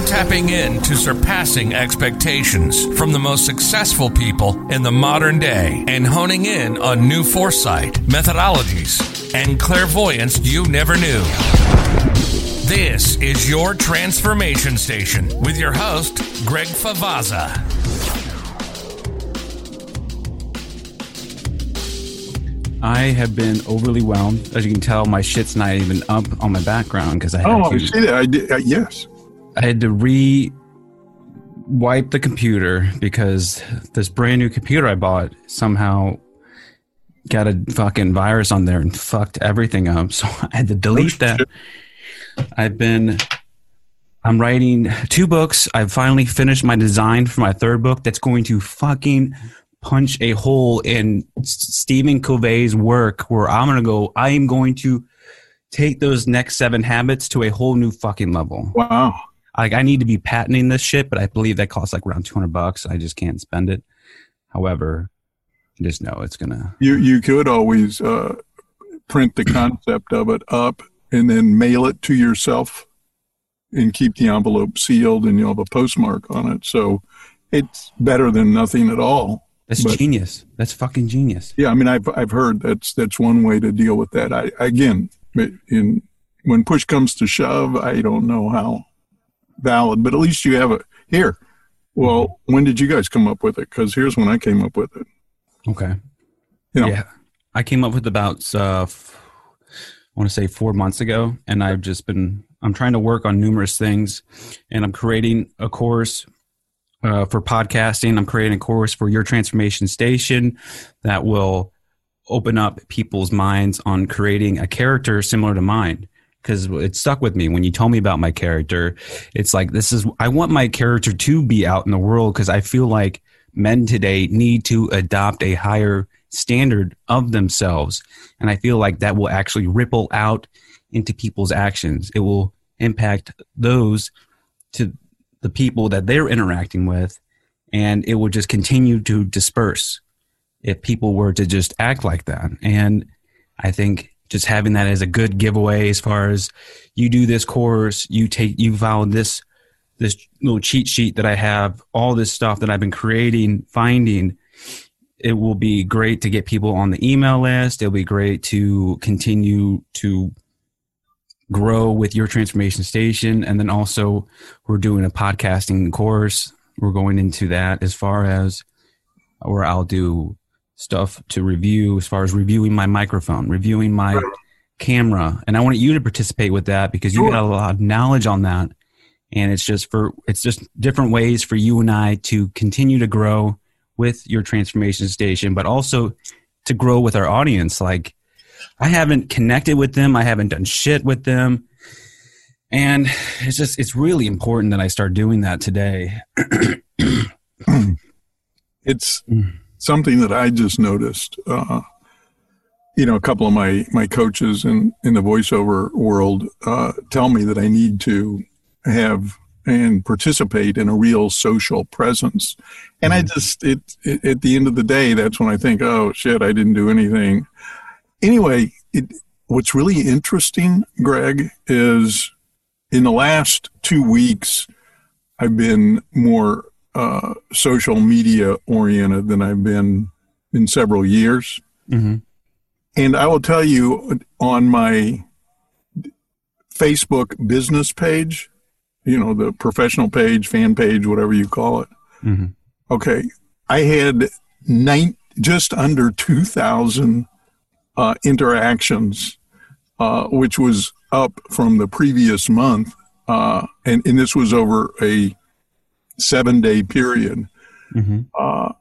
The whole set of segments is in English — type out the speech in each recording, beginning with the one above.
You're tapping into surpassing expectations from the most successful people in the modern day and honing in on new foresight, methodologies, and clairvoyance you never knew. This is your transformation station with your host, Greg Favazza. I have been overly whelmed. As you can tell, my shit's not even up on my background because I had Oh, I to. see that. I did. Uh, yes. I had to re wipe the computer because this brand new computer I bought somehow got a fucking virus on there and fucked everything up. So I had to delete that. Oh, I've been I'm writing two books. I've finally finished my design for my third book that's going to fucking punch a hole in Stephen Covey's work where I'm going to go I am going to take those next seven habits to a whole new fucking level Wow. Like I need to be patenting this shit, but I believe that costs like around 200 bucks. I just can't spend it. However, I just know it's gonna. You you could always uh, print the concept of it up and then mail it to yourself and keep the envelope sealed and you'll have a postmark on it. So it's better than nothing at all. That's But- genius. That's fucking genius. Yeah, I mean, I've I've heard that's that's one way to deal with that. I again, in when push comes to shove, I don't know how valid, but at least you have it here. Well, when did you guys come up with it? Because here's when I came up with it. Okay. You know. Yeah, I came up with about uh, f- I want to say four months ago, and I've just been. I'm trying to work on numerous things, and I'm creating a course uh, for podcasting. I'm creating a course for your transformation station that will open up people's minds on creating a character similar to mine. Because it stuck with me when you told me about my character. It's like this is I want my character to be out in the world because I feel like men today need to adopt a higher standard of themselves, and I feel like that will actually ripple out into people's actions. It will impact those to the people that they're interacting with, and it will just continue to disperse if people were to just act like that. And I think just having that as a good giveaway as far as you do this course, you take you follow this this little cheat sheet that I have, all this stuff that I've been creating, finding, it will be great to get people on the email list. It'll be great to continue to grow with your transformation station. And then also, we're doing a podcasting course. We're going into that as far as where I'll do stuff to review, as far as reviewing my microphone, reviewing my Right. camera. And I want you to participate with that because you got a lot of knowledge on that. And it's just for, it's just different ways for you and I to continue to grow with your transformation station, but also to grow with our audience. Like, I haven't connected with them. I haven't done shit with them. And it's just, it's really important that I start doing that today. It's Mm. Something that I just noticed. Uh, you know, a couple of my my coaches in in the voiceover world uh, tell me that I need to have and participate in a real social presence, and I just it, it at the end of the day, that's when I think, oh shit, I didn't do anything. Anyway, it, what's really interesting, Greg, is in the last two weeks, I've been more uh, social media oriented than I've been in several years. Mm-hmm. And I will tell you on my Facebook business page, you know, the professional page, fan page, whatever you call it. Mm-hmm. Okay. I had nine, just under 2,000 uh, interactions, uh, which was up from the previous month. Uh, and, and this was over a seven day period. Mm-hmm. Uh,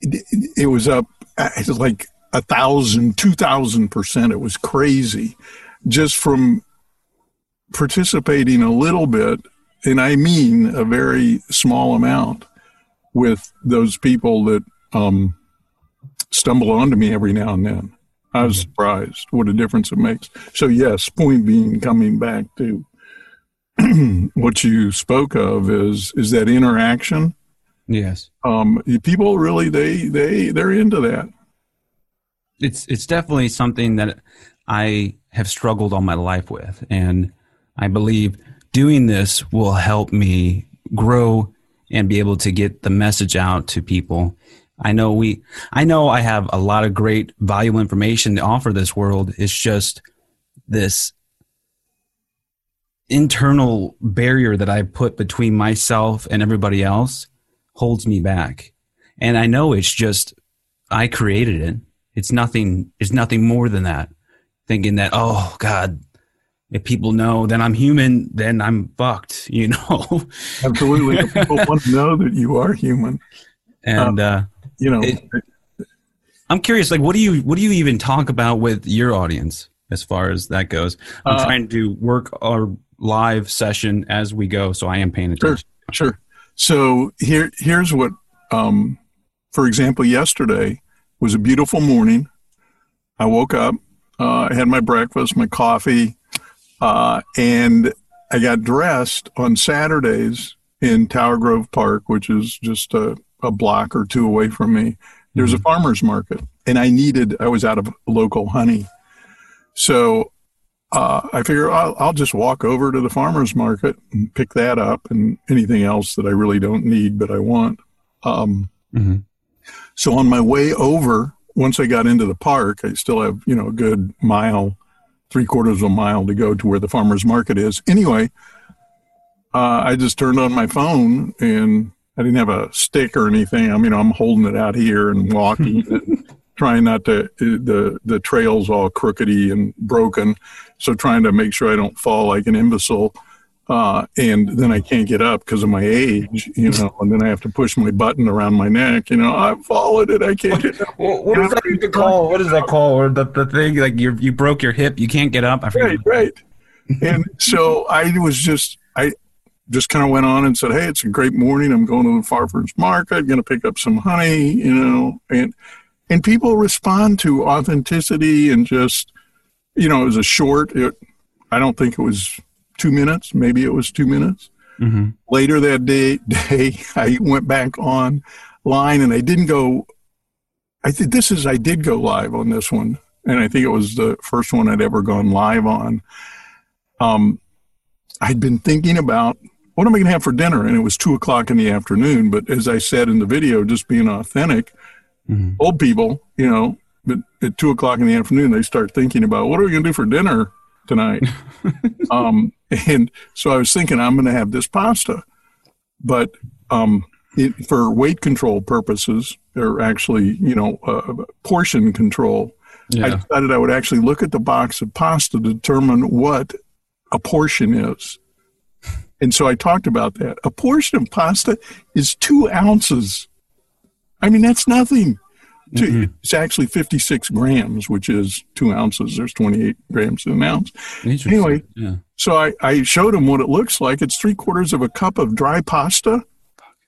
it, it was up it was like a thousand, two thousand percent. It was crazy just from participating a little bit, and I mean a very small amount with those people that um, stumble onto me every now and then. I was surprised what a difference it makes. So, yes, point being, coming back to what you spoke of is is that interaction. Yes. Um, people really they they they're into that. it's it's definitely something that I have struggled all my life with, and I believe doing this will help me grow and be able to get the message out to people. I know we, I know I have a lot of great valuable information to offer this world. It's just this internal barrier that I put between myself and everybody else holds me back. And I know it's just, I created it. It's nothing, it's nothing more than that. Thinking that, oh God, if people know that I'm human, then I'm fucked, you know? Absolutely. If people want to know that you are human. And, uh, You know, It- I'm curious, like, what do you, what do you even talk about with your audience as far as that goes? I'm Uh, trying to work our live session as we go. So I am paying attention. sure. sure. So here, here's what, um, for example, yesterday was a beautiful morning. I woke up, uh, I had my breakfast, my coffee, uh, and I got dressed on Saturdays in Tower Grove Park, which is just a, a block or two away from me. There's a farmer's market, and I needed, I was out of local honey. So uh, I figure I'll, I'll just walk over to the farmer's market and pick that up and anything else that I really don't need but I want. Um, Mhm. so on my way over, once I got into the park, I still have you know a good mile, three quarters of a mile to go to where the farmer's market is. Anyway, uh, I just turned on my phone and I didn't have a stick or anything. I mean, I'm holding it out here and walking. and Trying not to the the trails all crookedy and broken, so trying to make sure I don't fall like an imbecile. Uh, and then I can't get up because of my age, you know, and then I have to push my button around my neck, you know, I've followed it. I can't get up. What, what is that called? What is that called? Or the, the thing like you you broke your hip, you can't get up. Right, right. And so I was just, I just kind of went on and said, Hey, it's a great morning. I'm going to the farmer's market, going to pick up some honey, you know, and, and people respond to authenticity and just, you know, it was a short, it, I don't think it was two minutes. Maybe it was two minutes. Mhm. later that day, day I went back on line and I didn't go. I think this is I did go live on this one, and I think it was the first one I'd ever gone live on. Um, I'd been thinking about what am I going to have for dinner, and it was two o'clock in the afternoon. But as I said in the video, just being authentic, Mhm. old people, you know, but at two o'clock in the afternoon, they start thinking about what are we going to do for dinner tonight. um, and so I was thinking I'm going to have this pasta, but um, it, for weight control purposes, or actually, you know, uh, portion control, I decided I would actually look at the box of pasta to determine what a portion is. And so I talked about that. A portion of pasta is two ounces. I mean, that's nothing. To- Mhm. It's actually 56 grams, which is two ounces. There's 28 grams in an ounce. Anyway. yeah. So I, I showed him what it looks like. It's three quarters of a cup of dry pasta.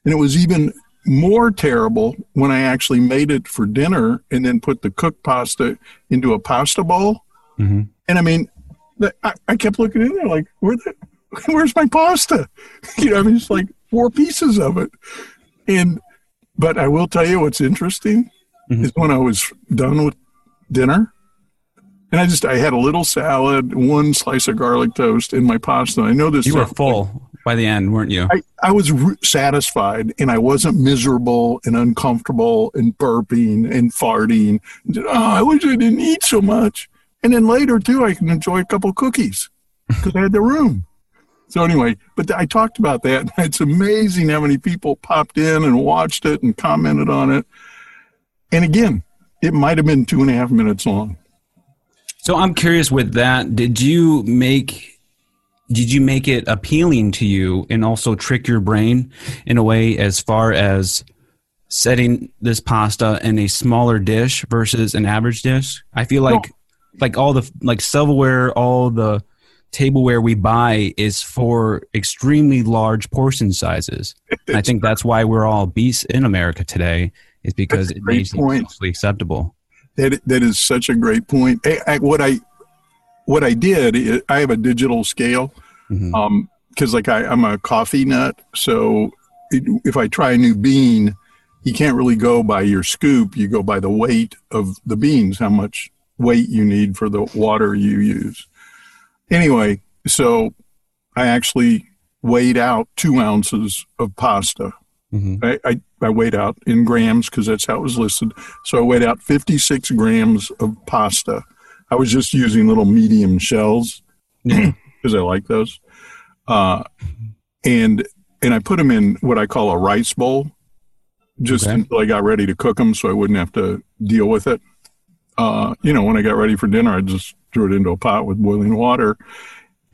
And it was even more terrible when I actually made it for dinner and then put the cooked pasta into a pasta bowl. Mhm. And I mean, the, I, I kept looking in there like, Where the, where's my pasta? You know, I mean, it's like four pieces of it. And, but I will tell you what's interesting Mhm. is when I was done with dinner, and I just I had a little salad, one slice of garlic toast, and my pasta. I know this. You were full by the end, weren't you? I, I was r- satisfied, and I wasn't miserable and uncomfortable and burping and farting. Oh, I wish I didn't eat so much. And then later too, I can enjoy a couple cookies because I had the room. So anyway, but I talked about that. It's amazing how many people popped in and watched it and commented on it. And again, it might have been two and a half minutes long. So I'm curious with that, did you make did you make it appealing to you and also trick your brain in a way as far as setting this pasta in a smaller dish versus an average dish? I feel like like all the like silverware, all the tableware we buy is for extremely large portion sizes. And I think that's why we're all obese in America today is because it makes it socially acceptable. That that is such a great point. I, I, what I what I did, i- I have a digital scale Mhm. um because like I, i'm a coffee nut so it, if i try a new bean you can't really go by your scoop you go by the weight of the beans how much weight you need for the water you use anyway so I actually weighed out two ounces of pasta. Mhm. I, I, I weighed out in grams because that's how it was listed. So I weighed out 56 grams of pasta. I was just using little medium shells because I like those. Uh, and and I put them in what I call a rice bowl, just Okay. until I got ready to cook them, so I wouldn't have to deal with it. Uh, you know, when I got ready for dinner, I just threw it into a pot with boiling water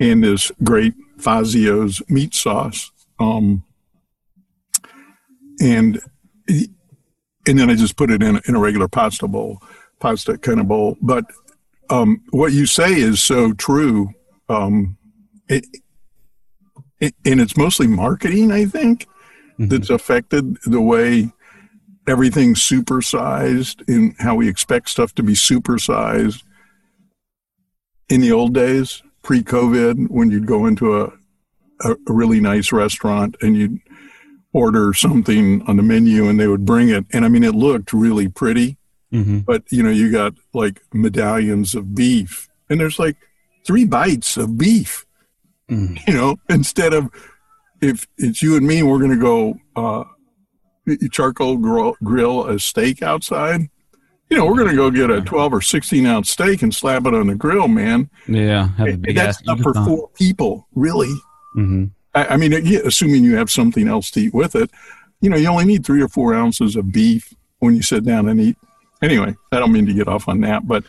and this great Fazio's meat sauce. Um, and and then I just put it in in a regular pasta bowl, pasta kind of bowl. But um, what you say is so true. Um, it, it, and it's mostly marketing, I think, Mhm. that's affected the way everything's supersized in how we expect stuff to be supersized. In the old days, pre-COVID, when you'd go into a, a, really nice restaurant and you'd order something on the menu and they would bring it, and I mean, it looked really pretty Mhm. but you know you got like medallions of beef and there's like three bites of beef Mm. you know instead of if it's you and me we're going to go uh charcoal grill, grill a steak outside you know we're going to go get a 12 or 16 ounce steak and slap it on the grill man Yeah. Have a big that's not for four people really hmm I, I mean assuming you have something else to eat with it you know you only need three or four ounces of beef when you sit down and eat anyway i don't mean to get off on that but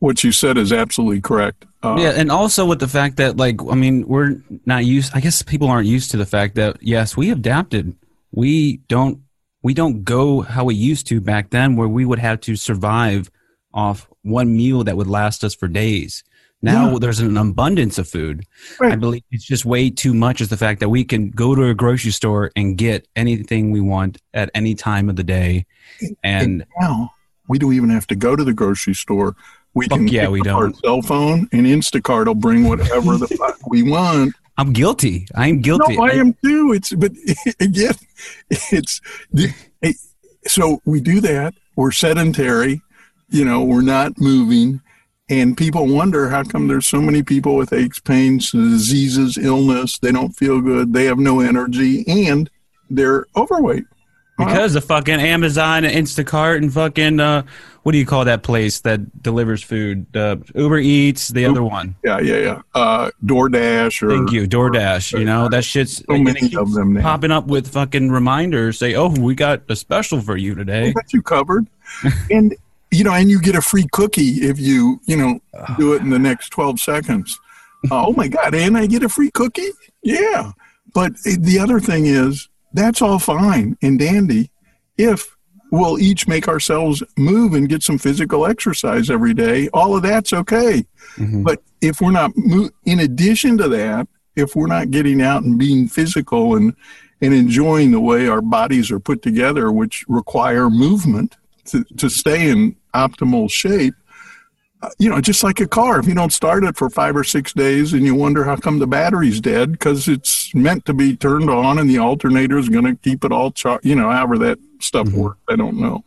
what you said is absolutely correct uh, yeah, and also with the fact that, like, I mean, we're not used. I guess people aren't used to the fact that yes, we adapted. We don't. We don't go how we used to back then, where we would have to survive off one meal that would last us for days. Now Yeah. there's an abundance of food. I believe it's just way too much. Is the fact that we can go to a grocery store and get anything we want at any time of the day, and now we don't even have to go to the grocery store we can yeah, we don't. our cell phone and instacart will bring whatever the fuck we want I'm guilty. I'm guilty. No, I am too. It's but again, it's so we do that. We're sedentary, you know. We're not moving, and people wonder how come there's so many people with aches, pains, diseases, illness. They don't feel good. They have no energy, and they're overweight. Because of fucking Amazon and Instacart and fucking uh, what do you call that place that delivers food? Uh, Uber Eats, the other one. Yeah, yeah, yeah. Uh, DoorDash or Thank you, DoorDash. You know that shit's So many of them now. popping up with fucking reminders. Say, oh, we got a special for you today. We got you covered. and you know, and you get a free cookie if you, you know, do it in the next 12 seconds. Uh, oh my God, and I get a free cookie? Yeah. But uh, the other thing is, that's all fine and dandy if we'll each make ourselves move and get some physical exercise every day. All of that's okay. Mhm. But if we're not, mo- in addition to that, if we're not getting out and being physical and, and enjoying the way our bodies are put together, which require movement to, to stay in optimal shape, you know, just like a car, if you don't start it for five or six days and you wonder how come the battery's dead, because it's meant to be turned on and the alternator is going to keep it all, charged, you know, however that stuff Mhm. works. I don't know.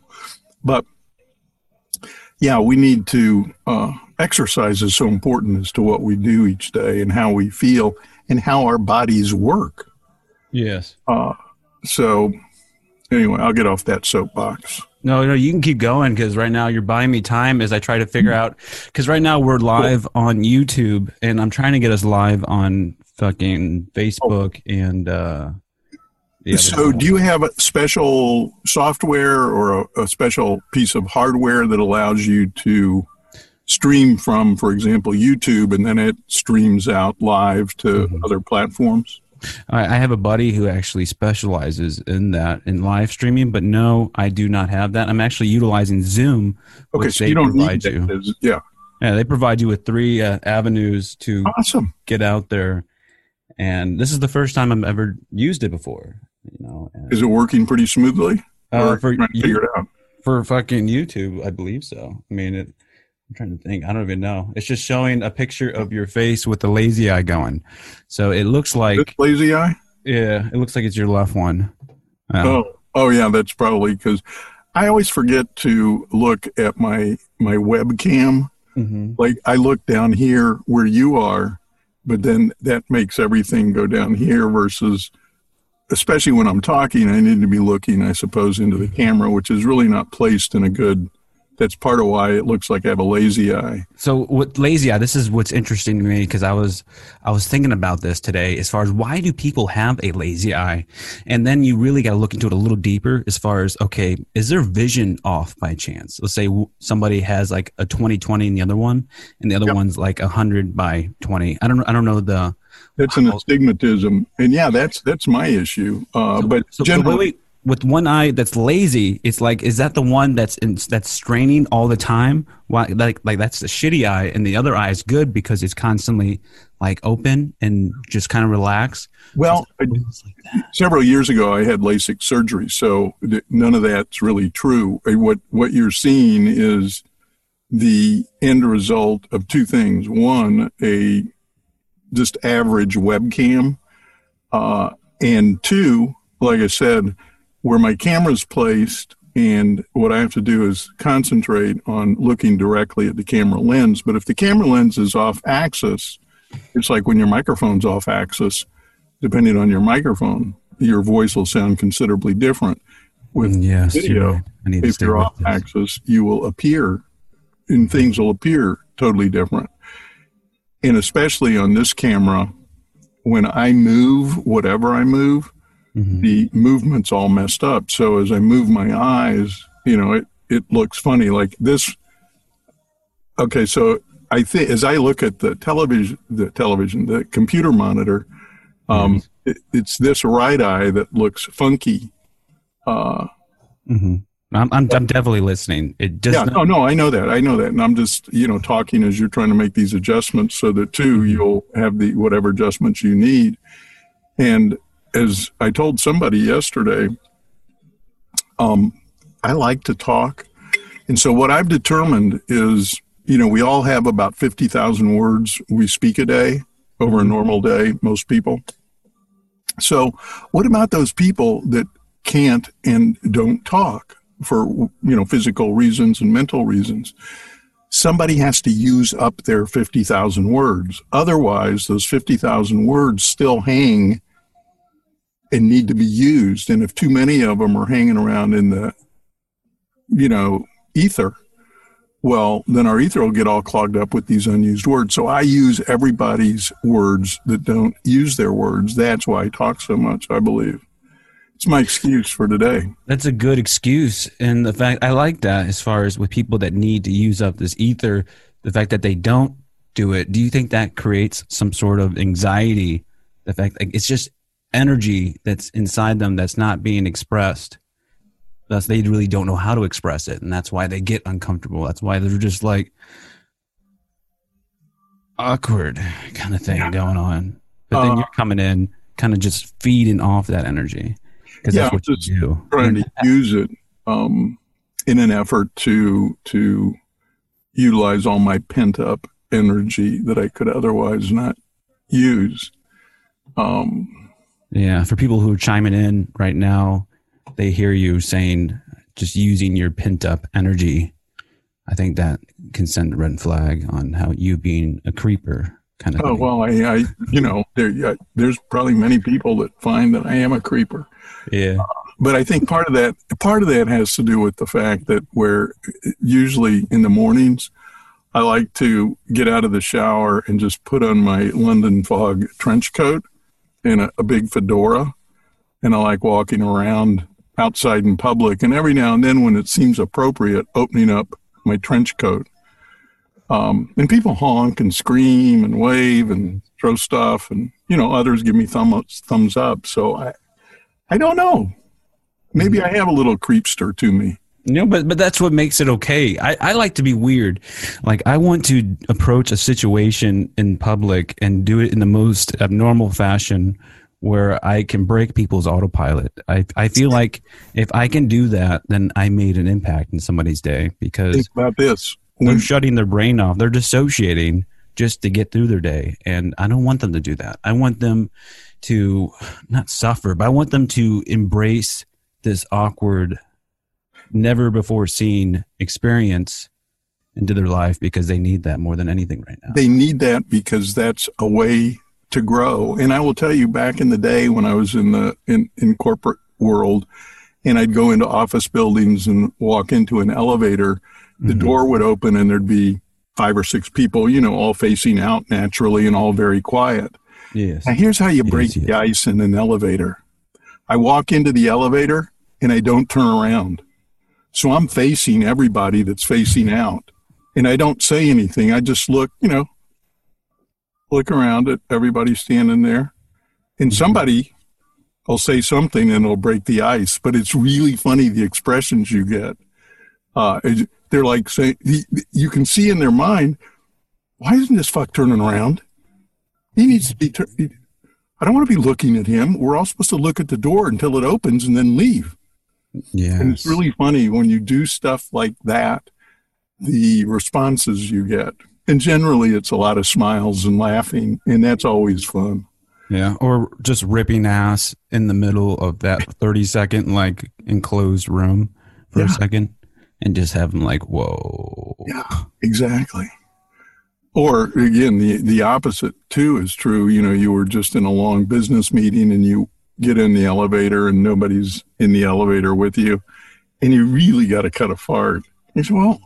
But yeah, we need to, uh, exercise is so important as to what we do each day and how we feel and how our bodies work. Yes. Uh, so anyway, I'll get off that soapbox. No, no, you can keep going because right now you're buying me time as I try to figure out. Because right now we're live on YouTube, and I'm trying to get us live on fucking Facebook and. uh So, one. do you have a special software or a, a special piece of hardware that allows you to stream from, for example, YouTube, and then it streams out live to Mhm. other platforms? I, I have a buddy who actually specializes in that in live streaming, but no, I do not have that. I'm actually utilizing Zoom. Okay, so you don't provide need you. that. Yeah, Yeah, they provide you with three uh, avenues to awesome. get out there, and this is the first time I've ever used it before. You know, and, Is it working pretty smoothly? uh, or for to figure it out? for fucking YouTube, I believe so. I mean, it, I'm trying to think. I don't even know. It's just showing a picture of your face with the lazy eye going. So it looks like, This lazy eye? yeah, it looks like it's your left one. Uh, Oh, oh yeah, that's probably because I always forget to look at my my webcam. mhm. Like I look down here where you are, but then that makes everything go down here versus especially when I'm talking, I need to be looking, I suppose, into the camera, which is really not placed in a good. That's part of why it looks like I have a lazy eye. So with lazy eye, this is what's interesting to me because I was I was thinking about this today as far as why do people have a lazy eye, and then you really got to look into it a little deeper as far as okay, is their vision off by chance? Let's say somebody has like a 20/20 in the other one, and the other yep. one's like a hundred by 20. I don't I don't know the that's an astigmatism, and yeah, that's that's my issue. Uh, so, but so generally, with one eye that's lazy, it's like is that the one that's in, that's straining all the time? Why, like like that's the shitty eye, and the other eye is good because it's constantly like open and just kind of relax. Well, like several years ago, I had LASIK surgery, so none of that's really true. What what you're seeing is the end result of two things. One, a just average webcam. Uh, and two, like I said, where my camera's placed and what I have to do is concentrate on looking directly at the camera lens. But if the camera lens is off axis, it's like when your microphone's off axis, depending on your microphone, your voice will sound considerably different. With yes, video, if you're off this. axis, you will appear and things will appear totally different and especially on this camera, when I move, whatever I move, mm-hmm. the movement's all messed up. So as I move my eyes, you know, it, it looks funny like this. Okay, so I think as I look at the television, the television, the computer monitor, um, it, it's this right eye that looks funky. Uh, mm-hmm. I'm, I'm, I'm definitely listening. It does yeah, not- no, no, I know that. I know that. And I'm just, you know, talking as you're trying to make these adjustments so that too, you'll have the whatever adjustments you need. And as I told somebody yesterday, um, I like to talk. And so what I've determined is, you know, we all have about 50,000 words we speak a day over a normal day, most people. So what about those people that can't and don't talk? for you know physical reasons and mental reasons somebody has to use up their 50,000 words otherwise those 50,000 words still hang and need to be used and if too many of them are hanging around in the you know ether well then our ether will get all clogged up with these unused words so i use everybody's words that don't use their words that's why i talk so much i believe it's my excuse for today. That's a good excuse. And the fact I like that as far as with people that need to use up this ether, the fact that they don't do it, do you think that creates some sort of anxiety? The fact like it's just energy that's inside them that's not being expressed. Thus they really don't know how to express it. And that's why they get uncomfortable. That's why they're just like awkward kind of thing yeah. going on. But then uh, you're coming in kind of just feeding off that energy because yeah, that's what you do. Trying to use it um, in an effort to to utilize all my pent up energy that I could otherwise not use. Um, yeah, for people who are chiming in right now, they hear you saying just using your pent up energy. I think that can send a red flag on how you being a creeper kind of. Oh thing. well, I, I you know there there's probably many people that find that I am a creeper. Yeah. Uh, but I think part of that part of that has to do with the fact that where usually in the mornings I like to get out of the shower and just put on my London fog trench coat and a, a big fedora and I like walking around outside in public and every now and then when it seems appropriate opening up my trench coat um, and people honk and scream and wave and throw stuff and you know others give me thumbs thumbs up so i I don't know. Maybe I have a little creepster to me. No, but but that's what makes it okay. I, I like to be weird. Like I want to approach a situation in public and do it in the most abnormal fashion where I can break people's autopilot. I I feel like if I can do that, then I made an impact in somebody's day because Think about this. They're shutting their brain off. They're dissociating just to get through their day. And I don't want them to do that. I want them to not suffer, but I want them to embrace this awkward, never before seen experience into their life because they need that more than anything right now. They need that because that's a way to grow. And I will tell you, back in the day when I was in the in, in corporate world, and I'd go into office buildings and walk into an elevator, the Mhm. door would open and there'd be five or six people, you know, all facing out naturally and all very quiet. Yes. Now, here's how you Yes, break yes. the ice in an elevator. I walk into the elevator and I don't turn around. So I'm facing everybody that's facing out. And I don't say anything. I just look, you know, look around at everybody standing there. And somebody will say something and it'll break the ice. But it's really funny the expressions you get. Uh, they're like saying, you can see in their mind, why isn't this fuck turning around? He needs to be. Tur- I don't want to be looking at him. We're all supposed to look at the door until it opens and then leave. Yes. And it's really funny when you do stuff like that, the responses you get. And generally, it's a lot of smiles and laughing, and that's always fun. Yeah, or just ripping ass in the middle of that 30 second like enclosed room for Yeah. a second and just have them like, whoa. Yeah, exactly. Or again, the the opposite too is true. You know, you were just in a long business meeting and you get in the elevator and nobody's in the elevator with you, and you really got to cut a fart. You say, well,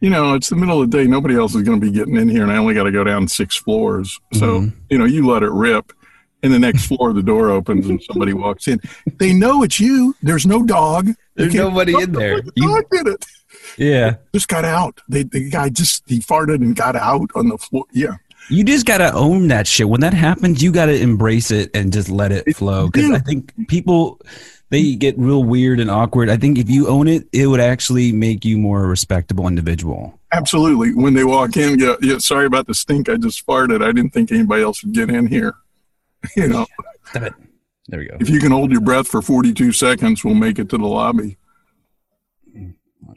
you know, it's the middle of the day. Nobody else is going to be getting in here, and I only got to go down six floors. So Mhm. you know, you let it rip. And the next floor, the door opens and somebody walks in. They know it's you. There's no dog. There's can't- nobody in there. The You- dog did it Yeah. just got out. They, the guy just he farted and got out on the floor. Yeah, You just got to own that shit. When that happens, you got to embrace it and just let it flow. Because I think people, they get real weird and awkward. I think if you own it, it would actually make you more a respectable individual. absolutely. When they walk in, yeah, yeah. Sorry about the stink. I just farted. I didn't think anybody else would get in here. You know, Stop it. There we go. if you can hold your breath for 42 seconds, we'll make it to the lobby.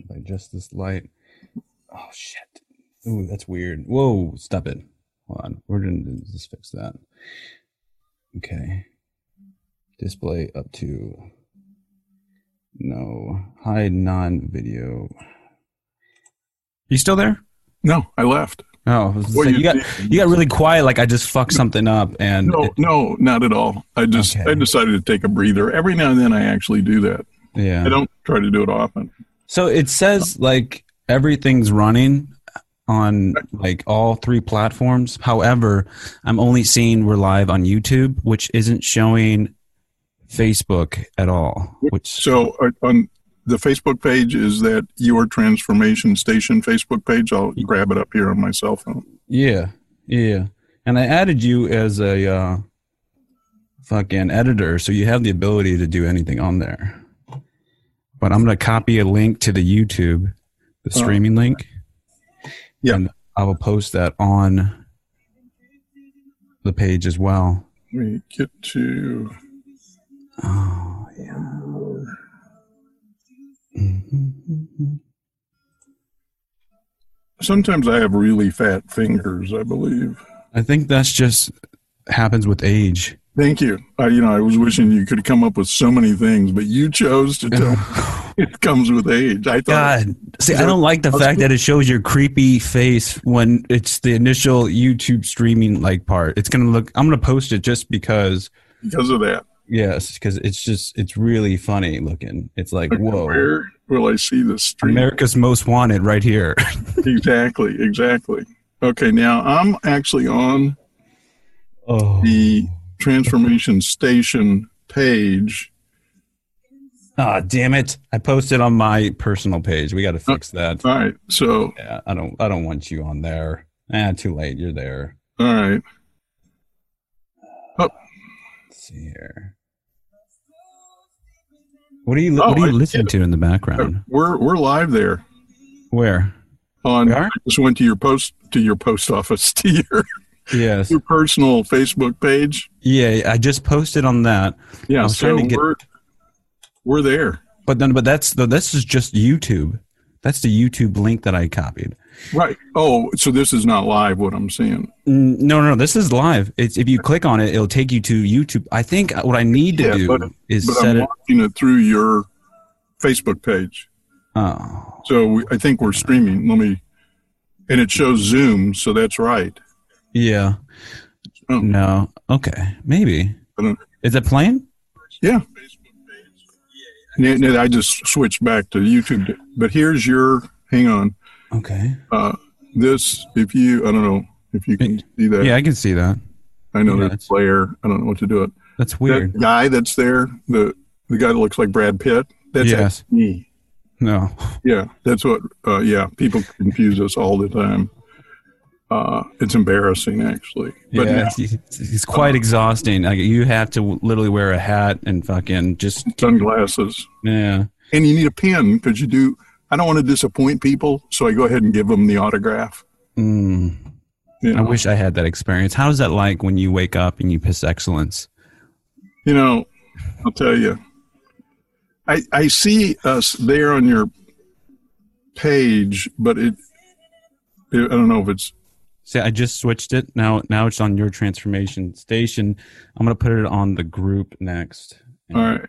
By just this light. Oh shit. Ooh, that's weird. Whoa, stop it. Hold on. We're gonna just fix that. Okay. Display up to no hide non video. You still there? No, I left. Oh, I was gonna What say, you you got you got really quiet. Like I just fucked something up, and No, it- no, not at all. I just Okay. I decided to take a breather. Every now and then, I actually do that. yeah. I don't try to do it often. So it says like everything's running on like all three platforms. However, I'm only seeing we're live on YouTube, which isn't showing Facebook at all. Which So on the Facebook page is that your transformation station Facebook page. I'll grab it up here on my cell phone. yeah, yeah. And I added you as a uh, fucking editor, so you have the ability to do anything on there. But I'm gonna copy a link to the YouTube, the Oh. streaming link. Yeah. And I will post that on the page as well. Let me get to. Oh, yeah. Sometimes I have really fat fingers. I believe. I think that's just happens with age. Thank you. I, you know, I was wishing you could come up with so many things, but you chose to tell me it comes with age. I thought. God, see, I don't like the fact that it shows your creepy face when it's the initial YouTube streaming like part. It's gonna look. I'm gonna post it just because. because of that. Yes, because it's just it's really funny looking. It's like Okay, whoa, Where will I see this stream? America's Most Wanted right here. exactly, exactly. Okay, now I'm actually on oh, the transformation station page. ah, damn it! I posted on my personal page. We got to fix that. All right, so Yeah, I don't. I don't want you on there. Ah, too late. You're there. all right, Oh. Let's see here. What are you? Oh, what are you listening to in the background? we're we're live there. Where? On We? I just went to your post to your post office to your Yes. your personal Facebook page. Yeah, I just posted on that. Yeah, so trying to get- we're we're there. But then, but that's the this is just YouTube. That's the YouTube link that I copied. Right. Oh, so this is not live. What I'm seeing. No, no, no. This is live. It's if you click on it, it'll take you to YouTube. I think what I need to Yeah, do but- is But set I'm it. watching it through your Facebook page. Oh, So we, I think we're streaming. Let me and it shows Zoom, so that's right. Yeah. Oh. No. Okay. Maybe. Is it playing? Yeah. I just switched back to YouTube. But here's your, hang on. Okay. Uh, this, if you, I don't know if you can see that. Yeah, I can see that. I know yeah, there's it's- player. I don't know what to do it. That's weird. That guy that's there, the the guy that looks like Brad Pitt, that's Yes. me. No. Yeah, that's what. Uh, yeah, people confuse us all the time. Uh, it's embarrassing, actually. But yeah, yeah, it's, it's quite exhausting. Like you have to literally wear a hat and fucking just sunglasses, yeah. and you need a pen because you do. I don't want to disappoint people, so I go ahead and give them the autograph. Mm. You I wish I had that experience. How is that like when you wake up and you piss excellence? you know I'll tell you. I I see us there on your page, but it, it I don't know if it's See, I just switched it. Now, now it's on your transformation station. I'm gonna put it on the group next. all right.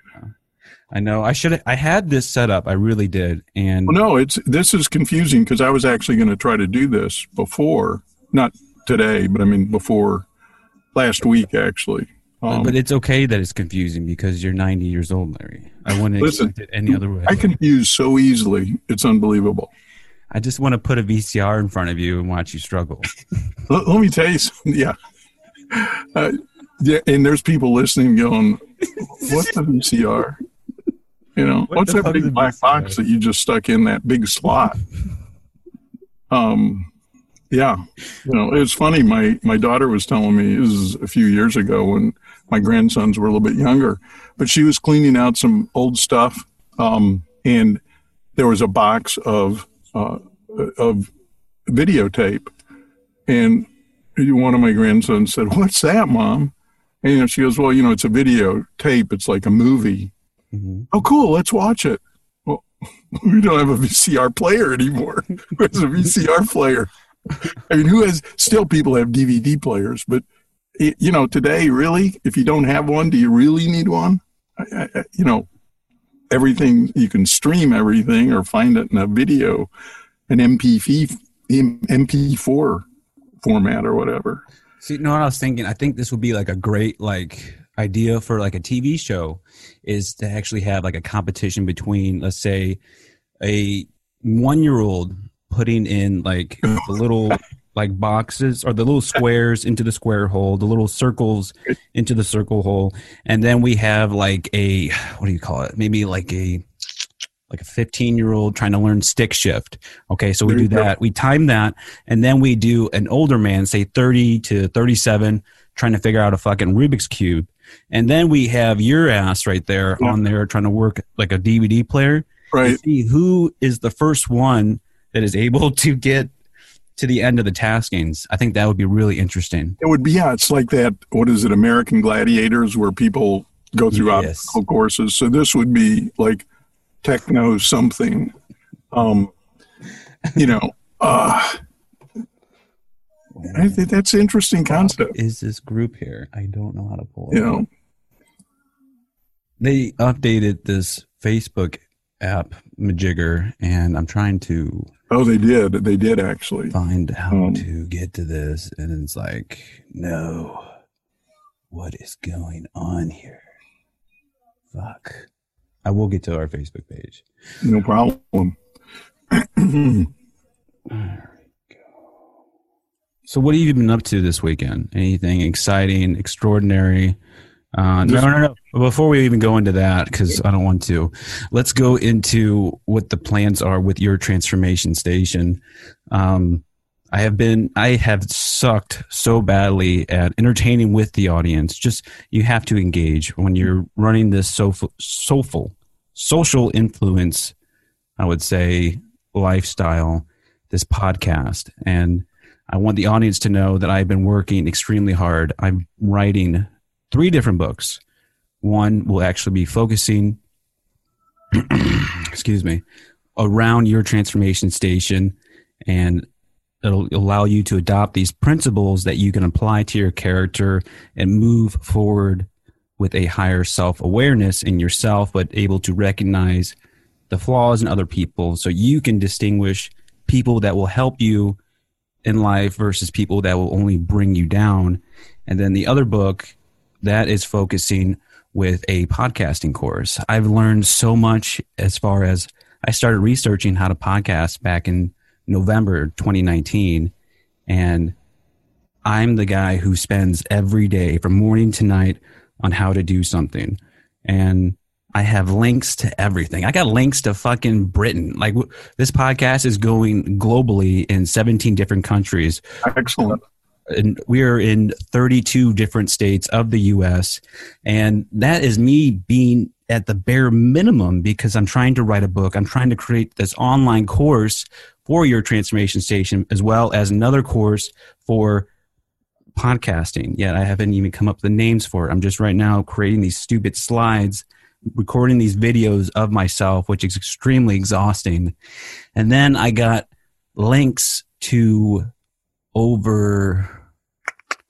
I know. I should. I had this set up. I really did. And Well, no, it's this is confusing because I was actually going to try to do this before, not today, but I mean before last week actually. Um, but it's okay that it's confusing because you're 90 years old, Larry. I wouldn't Listen, expect it any other way. I confuse so easily; it's unbelievable. I just want to put a VCR in front of you and watch you struggle. Let, let me tell you something. Yeah, uh, yeah, and there's people listening going, "What's the VCR?" You know, What what's that fuck is a big black box that you just stuck in that big slot? Um, yeah, you know, it was funny. My my daughter was telling me this is a few years ago when my grandsons were a little bit younger, but she was cleaning out some old stuff, um, and there was a box of uh, of videotape, and one of my grandsons said, "What's that, mom?" And you know, she goes, "Well, you know, it's a videotape. It's like a movie." Mhm. Oh, cool. Let's watch it. Well, we don't have a VCR player anymore. Who has a VCR player? I mean, who has, still people have DVD players, but, it, you know, today, really, if you don't have one, do you really need one? I, I, I- you know, everything, you can stream everything or find it in a video, an MP3, MP4 format or whatever. See, you know what I was thinking? I think this would be like a great like idea for like a TV show is to actually have like a competition between, let's say, a one year old putting in like the little like boxes or the little squares into the square hole, the little circles into the circle hole, and then we have like a what do you call it? Maybe like a like a 15 year old trying to learn stick shift. Okay, so we do that. We time that, and then we do an older man, say 30 to 37, trying to figure out a fucking Rubik's cube, and then we have your ass right there Yeah. on there trying to work like a DVD player Right. see who is the first one that is able to get to the end of the taskings. I think that would be really interesting. It would be, yeah, it's like that. What is it, American Gladiators, where people go through Yes. obstacle courses? So this would be like techno something. Um, you know, uh, I think that's an interesting concept. Is this group here? I don't know how to pull it. You know, they updated this Facebook app Majigger, and I'm trying to oh, they did. They did actually. find how Um, to get to this, and it's like, no, what is going on here? Fuck. I will get to our Facebook page. No problem. So, what have you been up to this weekend? Anything exciting, extraordinary? Uh, no, no, no. Before we even go into that, because I don't want to, let's go into what the plans are with your transformation station. Um, I have been, I have sucked so badly at entertaining with the audience. Just you have to engage when you're running this soulful, soulful, social influence. I would say lifestyle, this podcast, and I want the audience to know that I've been working extremely hard. I'm writing three different books. One will actually be focusing, excuse me, around your transformation station, and it'll allow you to adopt these principles that you can apply to your character and move forward with a higher self awareness in yourself, but able to recognize the flaws in other people so you can distinguish people that will help you in life versus people that will only bring you down. And then the other book that is focusing with a podcasting course. I've learned so much as far as I started researching how to podcast back in November 2019. And I'm the guy who spends every day from morning to night on how to do something. And I have links to everything. I got links to fucking Britain. Like w- this podcast is going globally in 17 different countries. Excellent. And we are in 32 different states of the US. And that is me being at the bare minimum because I'm trying to write a book. I'm trying to create this online course for your transformation station as well as another course for podcasting. Yet I haven't even come up with the names for it. I'm just right now creating these stupid slides, recording these videos of myself, which is extremely exhausting. And then I got links to over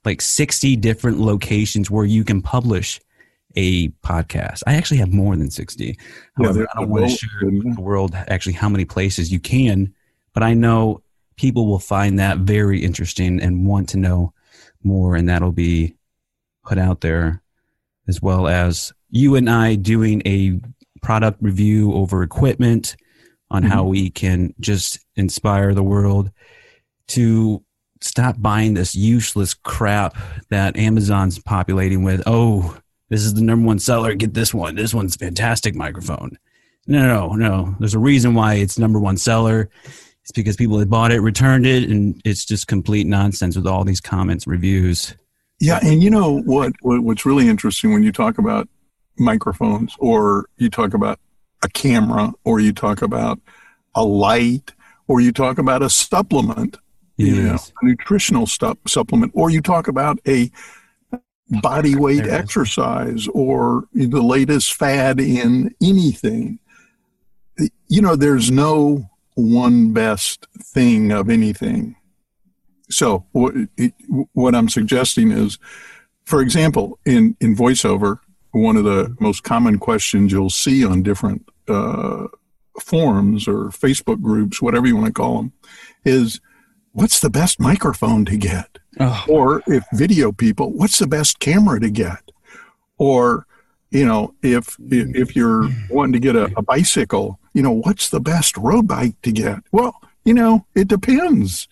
like 60 different locations where you can publish a podcast. I actually have more than 60. However, Yeah, I don't want to share with the world actually how many places you can, but I know people will find that very interesting and want to know more, and that'll be put out there as well as you and I doing a product review over equipment on how mm-hmm. we can just inspire the world to stop buying this useless crap that Amazon's populating with. Oh, this is the number one seller. Get this one. This one's fantastic microphone. No, no, no. There's a reason why it's number one seller. It's because people had bought it, returned it, and it's just complete nonsense with all these comments, reviews. Yeah, and you know what, what? What's really interesting when you talk about microphones, or you talk about a camera, or you talk about a light, or you talk about a supplement, you know, a nutritional stuff supplement, or you talk about a body weight There it is. exercise, or the latest fad in anything. You know, there's no one best thing of anything. So what, what I'm suggesting is, for example, in, in voiceover, one of the most common questions you'll see on different uh, forums or Facebook groups, whatever you want to call them, is what's the best microphone to get? Oh, Or if video people, what's the best camera to get? Or, you know, if if you're wanting to get a, a bicycle, you know, what's the best road bike to get? Well, you know, it depends.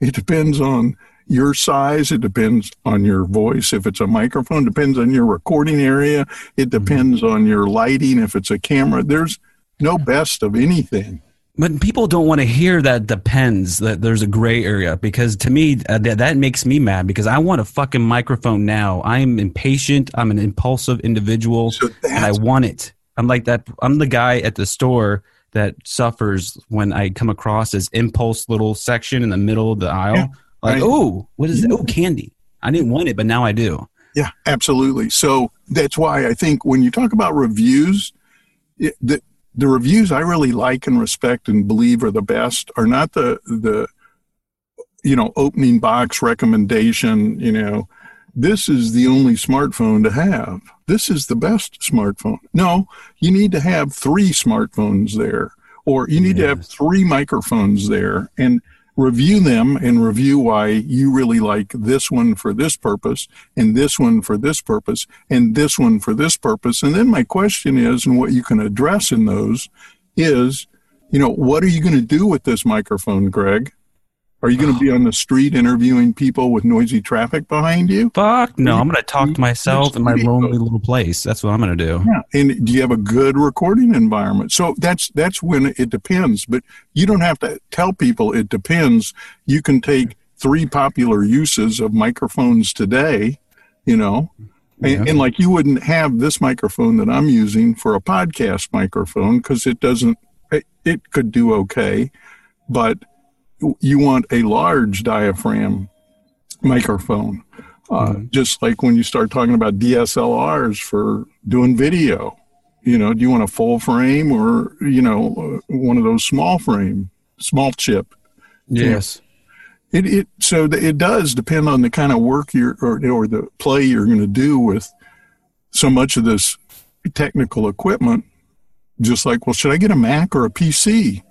It depends on your size. It depends on your voice. If it's a microphone, depends on your recording area. It depends on your lighting. If it's a camera, there's no best of anything. But people don't want to hear that depends, that there's a gray area, because to me, uh, that, that makes me mad because I want a fucking microphone now. I'm impatient. I'm an impulsive individual So and I want it. I'm like that. I'm the guy at the store that suffers when I come across this impulse little section in the middle of the aisle. Yeah, like, oh, what is it? Oh, candy. I didn't want it, but now I do. Yeah, absolutely. So that's why I think when you talk about reviews, it, the the reviews I really like and respect and believe are the best are not the the you know opening box recommendation. You know, this is the only smartphone to have. This is the best smartphone. No, you need to have three smartphones there, or you need to have three microphones there, and review them and review why you really like this one for this purpose and this one for this purpose and this one for this purpose. And then my question is, and what you can address in those is, you know, what are you going to do with this microphone, Greg? Are you going to be on the street interviewing people with noisy traffic behind you? Fuck no. I'm going to talk to myself in my lonely little place. That's what I'm going to do. Yeah. And do you have a good recording environment? So that's that's when it depends. But you don't have to tell people it depends. You can take three popular uses of microphones today, you know, and, Yeah. and like you wouldn't have this microphone that I'm using for a podcast microphone because it doesn't. It, it could do okay, but you want a large diaphragm microphone. Uh, Just like when you start talking about DSLRs for doing video, you know, do you want a full frame or you know uh, one of those small frame, small chip? Yes. It it so it does depend on the kind of work you're or, or the play you're going to do with so much of this technical equipment. Just like, well, should I get a Mac or a PC?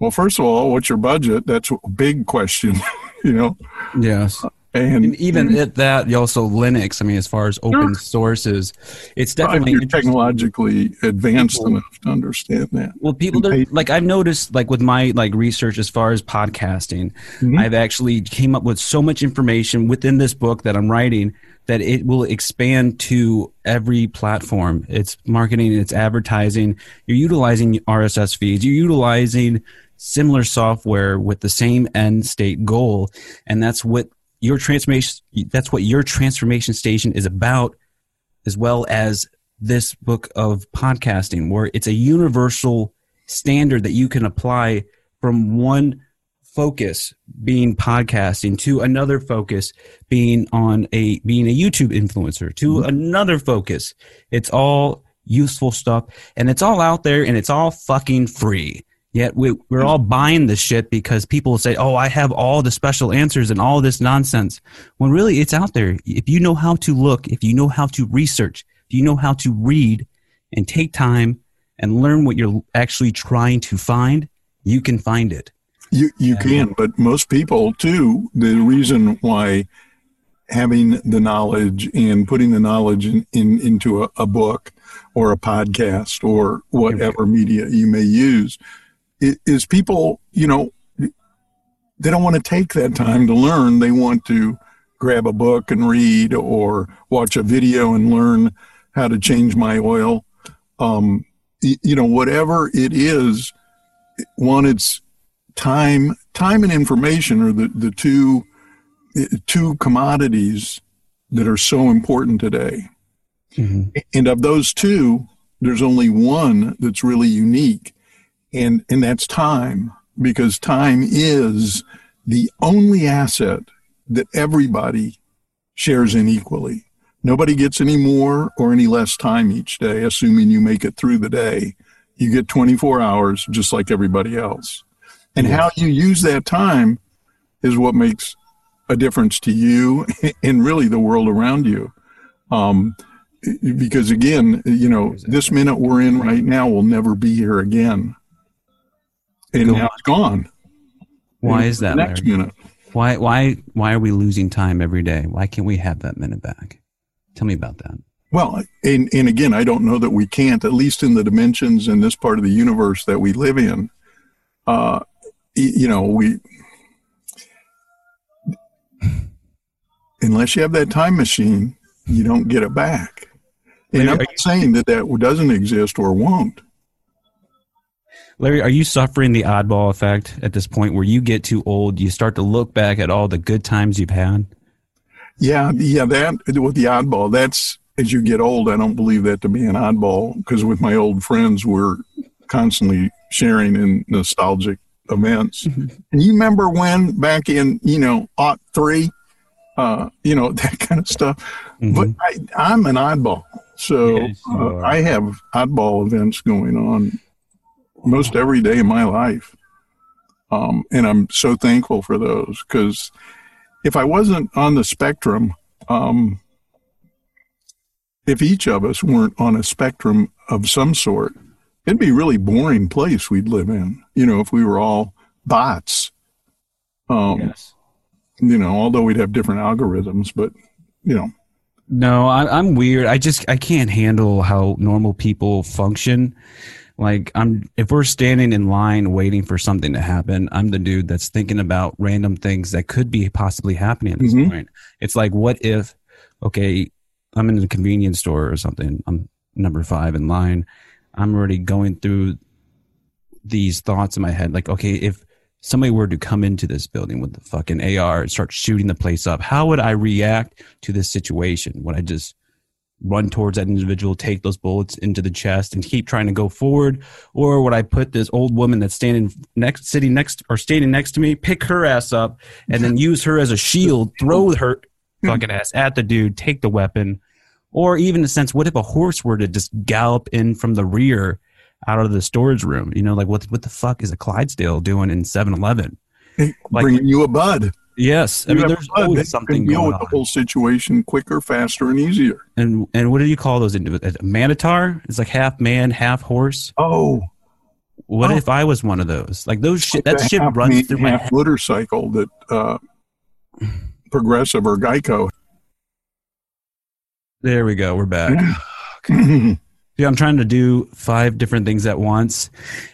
Well, first of all, what's your budget? That's a big question. you know. Yes. And, And even at that, you also Linux. I mean, as far as open sources, it's definitely you're technologically advanced People- enough to understand that. Well, people and are, like I've noticed, like with my like research as far as podcasting, Mhm. I've actually came up with so much information within this book that I'm writing that it will expand to every platform. It's marketing, it's advertising. You're utilizing RSS feeds. You're utilizing similar software with the same end state goal, and that's what your transformation. That's what your transformation station is about, as well as this book of podcasting, where it's a universal standard that you can apply from one focus being podcasting to another focus being on a being a YouTube influencer to mm-hmm. another focus. It's all useful stuff and it's all out there and it's all fucking free. Yet we, we're all buying this shit because people say, "Oh, I have all the special answers and all this nonsense." When really, it's out there. If you know how to look, if you know how to research, if you know how to read and take time and learn what you're actually trying to find, you can find it. You you can, but most people too. The reason why having the knowledge and putting the knowledge in, in into a, a book or a podcast or whatever media you may use is people you know they don't want to take that time to learn. They want to grab a book and read or watch a video and learn how to change my oil. Um, you know, whatever it is, one, it's time, time and information are the, the two, two commodities that are so important today. And of those two, there's only one that's really unique, and and that's time, because time is the only asset that everybody shares in equally. Nobody gets any more or any less time each day, assuming you make it through the day. You get 24 hours just like everybody else. And how you use that time is what makes a difference to you and really the world around you. Um, because again, you know, this minute we're in right now will never be here again. And Go now it's gone. Why is that? Next Larry? minute. Why why why are we losing time every day? Why can't we have that minute back? Tell me about that. Well, and, and again, I don't know that we can't, at least in the dimensions in this part of the universe that we live in. Uh, you know, we, unless you have that time machine, you don't get it back. And I'm not saying that that doesn't exist or won't. Larry, are you suffering the oddball effect at this point where you get too old, you start to look back at all the good times you've had? Yeah, yeah, that with the oddball, that's as you get old, I don't believe that to be an oddball because with my old friends, we're constantly sharing in nostalgic events. And you remember when back in, you know, aught three, uh, you know, that kind of stuff. But I, I'm an oddball. So Yes, uh. I have oddball events going on most every day in my life. Um, and I'm so thankful for those because if I wasn't on the spectrum, um, if each of us weren't on a spectrum of some sort, it'd be a really boring place we'd live in. You know, if we were all bots. Um, Yes. You know, although we'd have different algorithms, but you know, No, I, I'm weird. I just I can't handle how normal people function. Like I'm, if we're standing in line waiting for something to happen, I'm the dude that's thinking about random things that could be possibly happening at this Mhm. point. It's like, what if? Okay, I'm in a convenience store or something. I'm number five in line. I'm already going through these thoughts in my head. Like, okay, if somebody were to come into this building with the fucking AR and start shooting the place up, how would I react to this situation? Would I just run towards that individual, take those bullets into the chest, and keep trying to go forward, or would I put this old woman that's standing next, sitting next, or standing next to me, pick her ass up, and then use her as a shield, throw her fucking ass at the dude, take the weapon, or even in a sense, what if a horse were to just gallop in from the rear? Out of the storage room, you know, like what what the fuck is a Clydesdale doing in 7-Eleven? Like- bringing you a bud. Yes, I mean, there's that always can something deal with the whole situation quicker, faster, and easier. And and what do you call those? individuals? A manotar? It's like half man, half horse. Oh, What Oh. if I was one of those? Like those shit. That shit runs man, through my half motorcycle that uh, Progressive or Geico. There we go. We're back. Yeah, I'm trying to do five different things at once,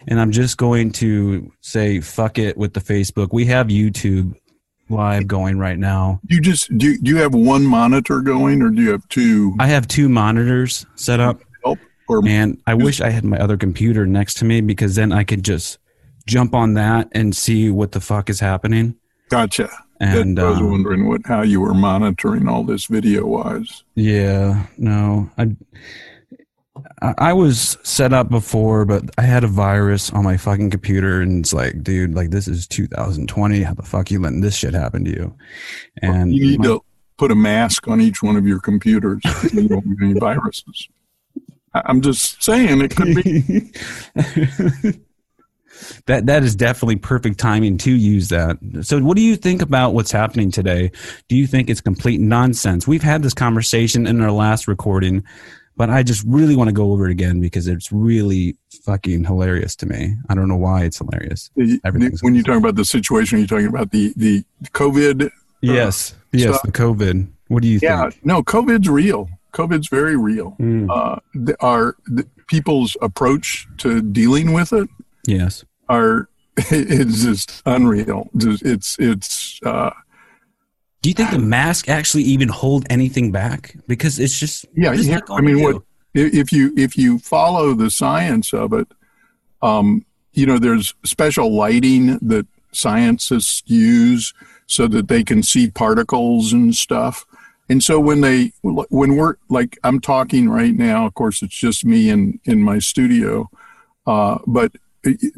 and I'm just going to say fuck it with the Facebook. We have YouTube live going right now. you just do. You, do you have one monitor going, or do you have two? I have two monitors set up, Help or and I wish I had my other computer next to me because then I could just jump on that and see what the fuck is happening. gotcha. And I was um, wondering what how you were monitoring all this video wise. Yeah, no, I, I was set up before, but I had a virus on my fucking computer, and it's like, dude, like this is 2020. How the fuck you letting this shit happen to you? And You need my- to put a mask on each one of your computers. you don't get any viruses. I'm just saying it could be. that that is definitely perfect timing to use that. So, what do you think about what's happening today? Do you think it's complete nonsense? We've had this conversation in our last recording, but I just really want to go over it again because it's really fucking hilarious to me. I don't know why it's hilarious. Everything's when you talk about the situation, you're talking about the the COVID. Yes, yes, so- the COVID. What do you Yeah, think? no, COVID's real. COVID's very real. Mm, Uh, the, our the people's approach to dealing with it yes. are it's just unreal. It's it's uh, Do you think the mask actually even hold anything back? Because it's just yeah. yeah, I mean, what if you if you follow the science of it, um, you know, there's special lighting that scientists use so that they can see particles and stuff. And so when they when we're like I'm talking right now, of course it's just me in in my studio, uh, but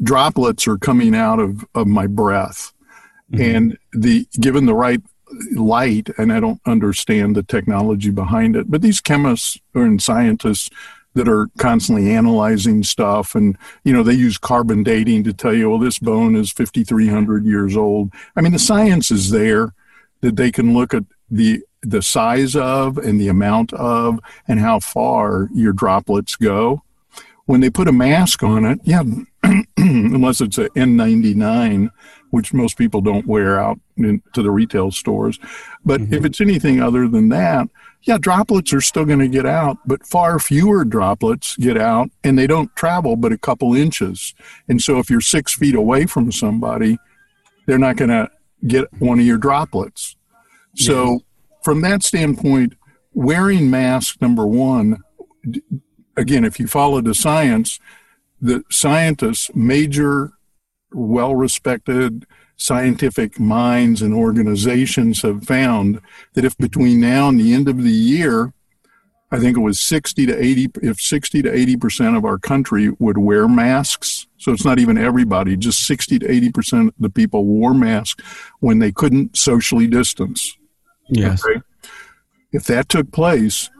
droplets are coming out of of my breath, Mhm. and the given the right light, and I don't understand the technology behind it, but these chemists and scientists that are constantly analyzing stuff and you know they use carbon dating to tell you well this bone is 5300 years old. I mean the science is there that they can look at the the size of and the amount of and how far your droplets go. When they put a mask on it yeah unless it's a n99 which most people don't wear out in, to the retail stores but if mm-hmm. it's anything other than that yeah, droplets are still going to get out, but far fewer droplets get out and they don't travel but a couple inches. And so if you're six feet away from somebody, they're not going to get one of your droplets. So, from that standpoint, wearing mask number one, again, if you follow the science, the scientists, major, well respected scientific minds and organizations have found that if between now and the end of the year, I think it was 60 to 80, if 60 to 80 percent of our country would wear masks. So it's not even everybody, just 60 to 80 percent of the people wore masks when they couldn't socially distance. Yes. Okay. If that took place,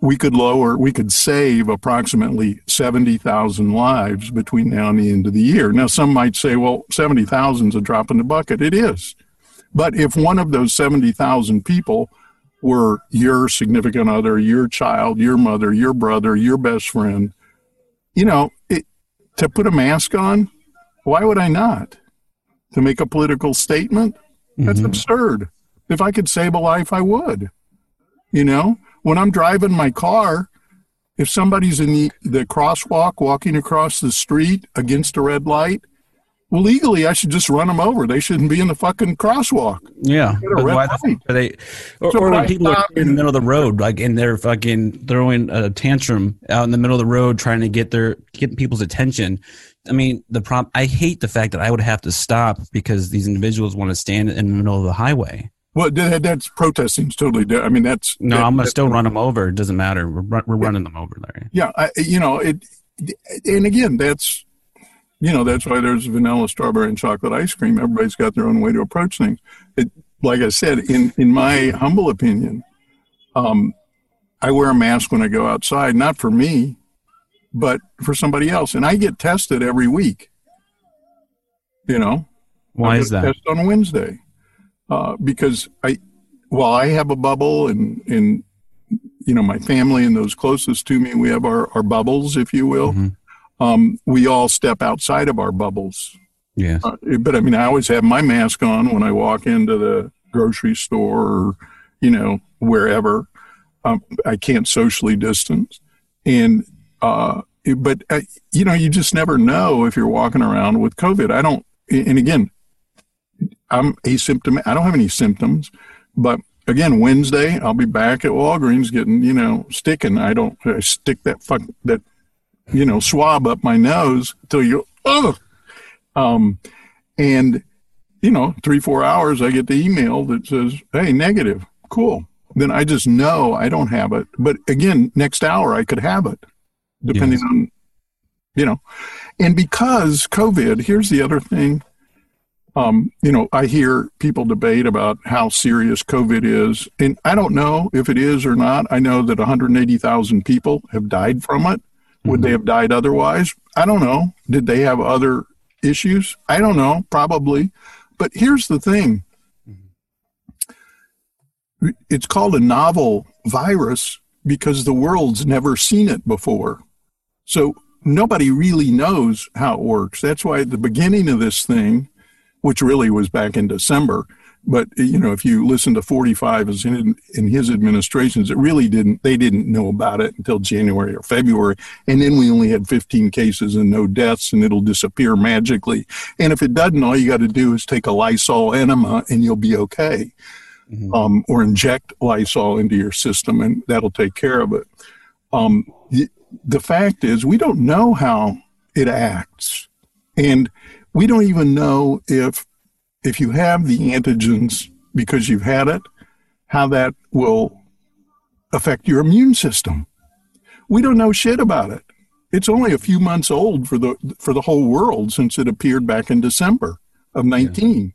we could lower, we could save approximately 70,000 lives between now and the end of the year. Now, some might say, well, 70,000 is a drop in the bucket. It is. But if one of those 70,000 people were your significant other, your child, your mother, your brother, your best friend, you know, it, to put a mask on, why would I not? To make a political statement? That's Mhm. absurd. If I could save a life, I would. You know, when I'm driving my car, if somebody's in the, the crosswalk walking across the street against a red light, well, legally, I should just run them over. They shouldn't be in the fucking crosswalk. Yeah. Why the are they? Or, So or when people are in the middle of the road, like, and they're fucking throwing a tantrum out in the middle of the road, trying to get their get people's attention. I mean, the problem. I hate the fact that I would have to stop because these individuals want to stand in the middle of the highway. Well, that, that's protesting. It's totally. di- I mean, that's No, that- I'm gonna still run them over. It doesn't matter. We're we're running them over, Larry. Yeah, I, you know it, and again, that's you know that's why there's vanilla, strawberry, and chocolate ice cream. Everybody's got their own way to approach things. It, like I said, in in my humble opinion, um, I wear a mask when I go outside, not for me, but for somebody else, and I get tested every week. You know, Why is that? Test on Wednesday, uh, because I, well, I have a bubble, and and you know my family and those closest to me, we have our our bubbles, if you will. Mhm. Um, we all step outside of our bubbles, Yes. uh, but I mean, I always have my mask on when I walk into the grocery store or, you know, wherever. Um, I can't socially distance. And, uh, but, uh, you know, you just never know if you're walking around with COVID. I don't, and again, I'm asymptomatic. I don't have any symptoms, but again, Wednesday, I'll be back at Walgreens getting, you know, sticking. I don't I stick that fuck, that, you know, swab up my nose till you, oh, um, and, you know, three, four hours, I get the email that says, Hey, negative. Cool. Then I just know I don't have it. But again, next hour I could have it depending yes. on, you know, and because COVID, here's the other thing um, you know, I hear people debate about how serious COVID is, and I don't know if it is or not. I know that 180,000 people have died from it. Would mm-hmm. they have died otherwise? I don't know. Did they have other issues? I don't know, probably. But here's the thing mm-hmm. it's called a novel virus because the world's never seen it before. So nobody really knows how it works. That's why at the beginning of this thing, which really was back in December. But you know, if you listen to 45 as in, in his administrations, it really didn't. They didn't know about it until January or February, and then we only had 15 cases and no deaths, and it'll disappear magically. And if it doesn't, all you got to do is take a Lysol enema, and you'll be okay. Mm-hmm. Um, or inject Lysol into your system, and that'll take care of it. Um, the, the fact is, we don't know how it acts, and we don't even know if if you have the antigens because you've had it, how that will affect your immune system. We don't know shit about it. It's only a few months old for the for the whole world since it appeared back in December of 19. Yeah.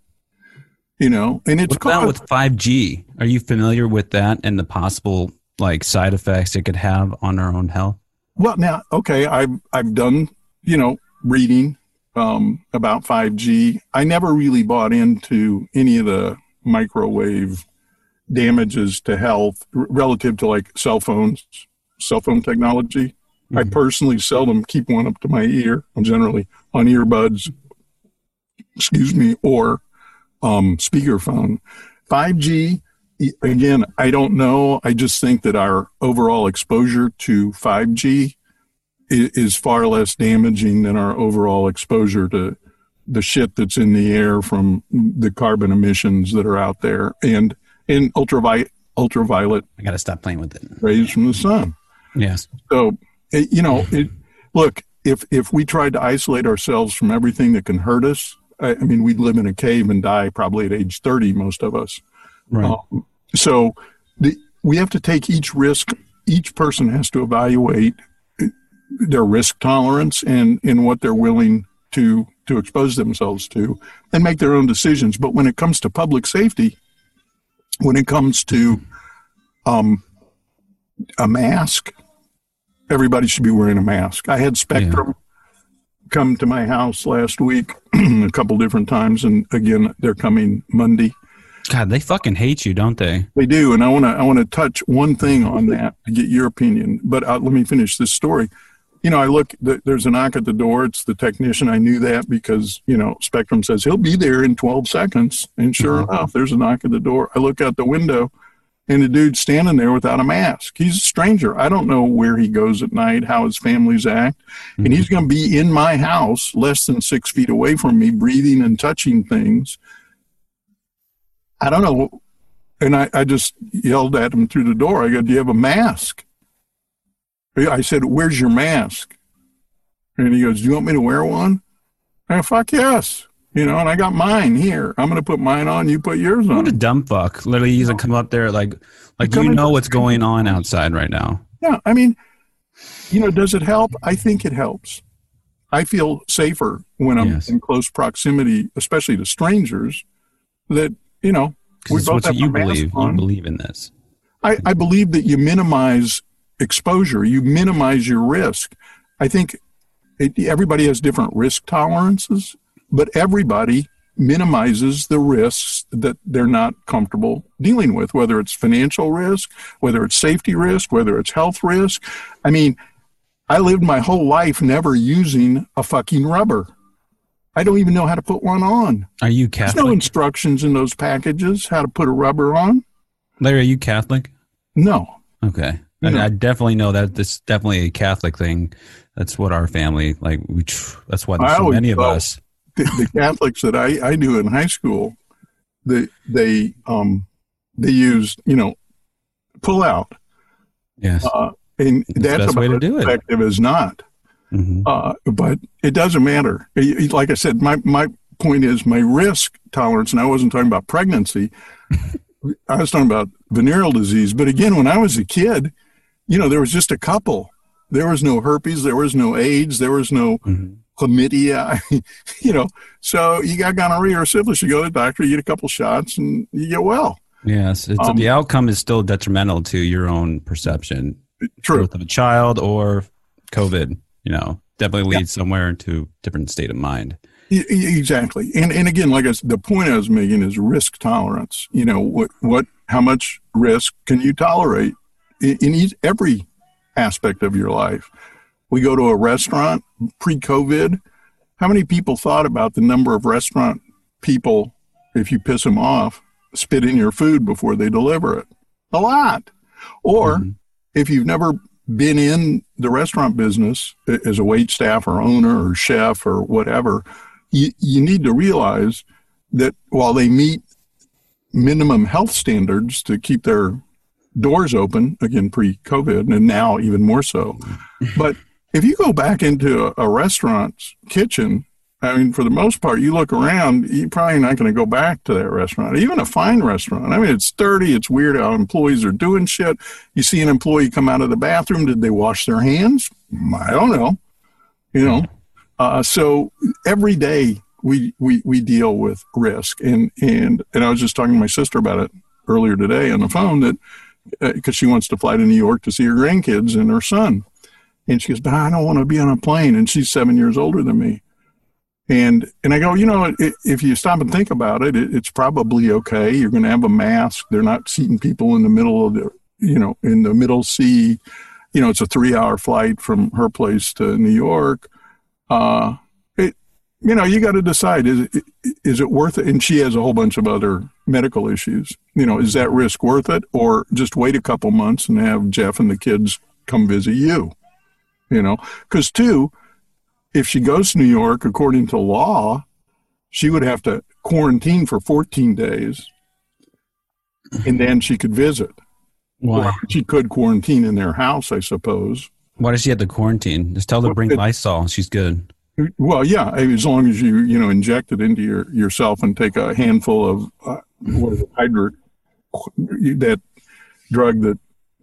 You know, and it's what about with 5G? Are you familiar with that and the possible like side effects it could have on our own health? Well, now, okay, I've I've done you know reading um, about 5G. I never really bought into any of the microwave damages to health relative to like cell phones, cell phone technology. Mm-hmm. I personally seldom keep one up to my ear. I'm generally on earbuds, excuse me, or um, speakerphone. 5G, again, I don't know. I just think that our overall exposure to 5G is far less damaging than our overall exposure to the shit that's in the air from the carbon emissions that are out there and in ultraviolet ultraviolet I got to stop playing with it rays from the sun. Yes. So you know, it, look, if if we tried to isolate ourselves from everything that can hurt us, I, I mean, we'd live in a cave and die probably at age 30 most of us. Right. Um, so the, we have to take each risk each person has to evaluate their risk tolerance and in what they're willing to to expose themselves to and make their own decisions. But when it comes to public safety, when it comes to um, a mask, everybody should be wearing a mask. I had Spectrum yeah. come to my house last week a couple different times, and again, they're coming Monday. God, they fucking hate you, don't they? They do, and I want to I want to touch one thing on that to get your opinion. But uh, let me finish this story you know, I look, there's a knock at the door. It's the technician. I knew that because, you know, Spectrum says he'll be there in 12 seconds. And sure mm-hmm. enough, there's a knock at the door. I look out the window and the dude's standing there without a mask. He's a stranger. I don't know where he goes at night, how his families act. Mm-hmm. And he's going to be in my house less than six feet away from me, breathing and touching things. I don't know. And I, I just yelled at him through the door. I go, Do you have a mask? I said, Where's your mask? And he goes, Do you want me to wear one? And fuck yes. You know, and I got mine here. I'm gonna put mine on, you put yours on. What a dumb fuck. Literally he's gonna come up there like like you know what's going on outside right now. Yeah, I mean, you know, does it help? I think it helps. I feel safer when I'm yes. in close proximity, especially to strangers, that, you know, we both have you believe. On. You believe in this. I, I believe that you minimize exposure, you minimize your risk. I think it, everybody has different risk tolerances, but everybody minimizes the risks that they're not comfortable dealing with, whether it's financial risk, whether it's safety risk, whether it's health risk. I mean, I lived my whole life never using a fucking rubber. I don't even know how to put one on. Are you There's Catholic? no instructions in those packages how to put a rubber on. Larry, are you Catholic? No. Okay. I. I definitely know that this is definitely a Catholic thing. That's what our family like. We that's why there's so many of us. the, the Catholics that I, I knew in high school, they they um they used you know pull out, Yes. uh, and the that's about way to do it. effective as not. hmm Uh, but it doesn't matter. Like I said, my my point is my risk tolerance, and I wasn't talking about pregnancy. I was talking about venereal disease. But again, when I was a kid, you know, there was just a couple. There was no herpes. There was no AIDS. There was no hmm chlamydia, you know. So you got gonorrhea or syphilis, you go to the doctor, you get a couple shots, and you get well. Yes. It's, Um, the outcome is still detrimental to your own perception. True. Birth of a child or COVID. You know, definitely leads somewhere into different state of mind. Exactly. And and again, like I said, the point I was making is risk tolerance. You know, what what how much risk can you tolerate in, in each, every aspect of your life? We go to a restaurant pre-COVID. How many people thought about the number of restaurant people, if you piss them off, spit in your food before they deliver it? A lot. Or Mhm. if you've never been in the restaurant business as a wait staff or owner or chef or whatever, you, you need to realize that while they meet minimum health standards to keep their doors open, again, pre COVID, and now even more so. But if you go back into a, a restaurant's kitchen, I mean, for the most part, you look around, you're probably not going to go back to that restaurant, even a fine restaurant. I mean, it's dirty. It's weird how employees are doing shit. You see an employee come out of the bathroom. Did they wash their hands? I don't know. You know, uh, so every day we, we, we deal with risk. And, and, and I was just talking to my sister about it earlier today on the phone that because she wants to fly to New York to see her grandkids and her son. And she goes, but I don't want to be on a plane. And she's seven years older than me. And and I go, you know, i if you stop and think about it, it, it's probably okay. You're going to have a mask. They're not seating people in the middle of the, you know, in the middle sea. You know, it's a three-hour flight from her place to New York. Uh, it, you know, you got to decide is it, is it worth it? And she has a whole bunch of other medical issues. You know, is that risk worth it, or just wait a couple months and have Jeff and the kids come visit you? You know, because two, if she goes to New York, according to law, she would have to quarantine for 14 days and then she could visit. Why? Or she could quarantine in their house, I suppose. Why does she have to quarantine? Just tell her to bring Lysol. She's good. Well, yeah, as long as you, you know, inject it into your, yourself and take a handful of, uh, what is it, hydro, that drug that,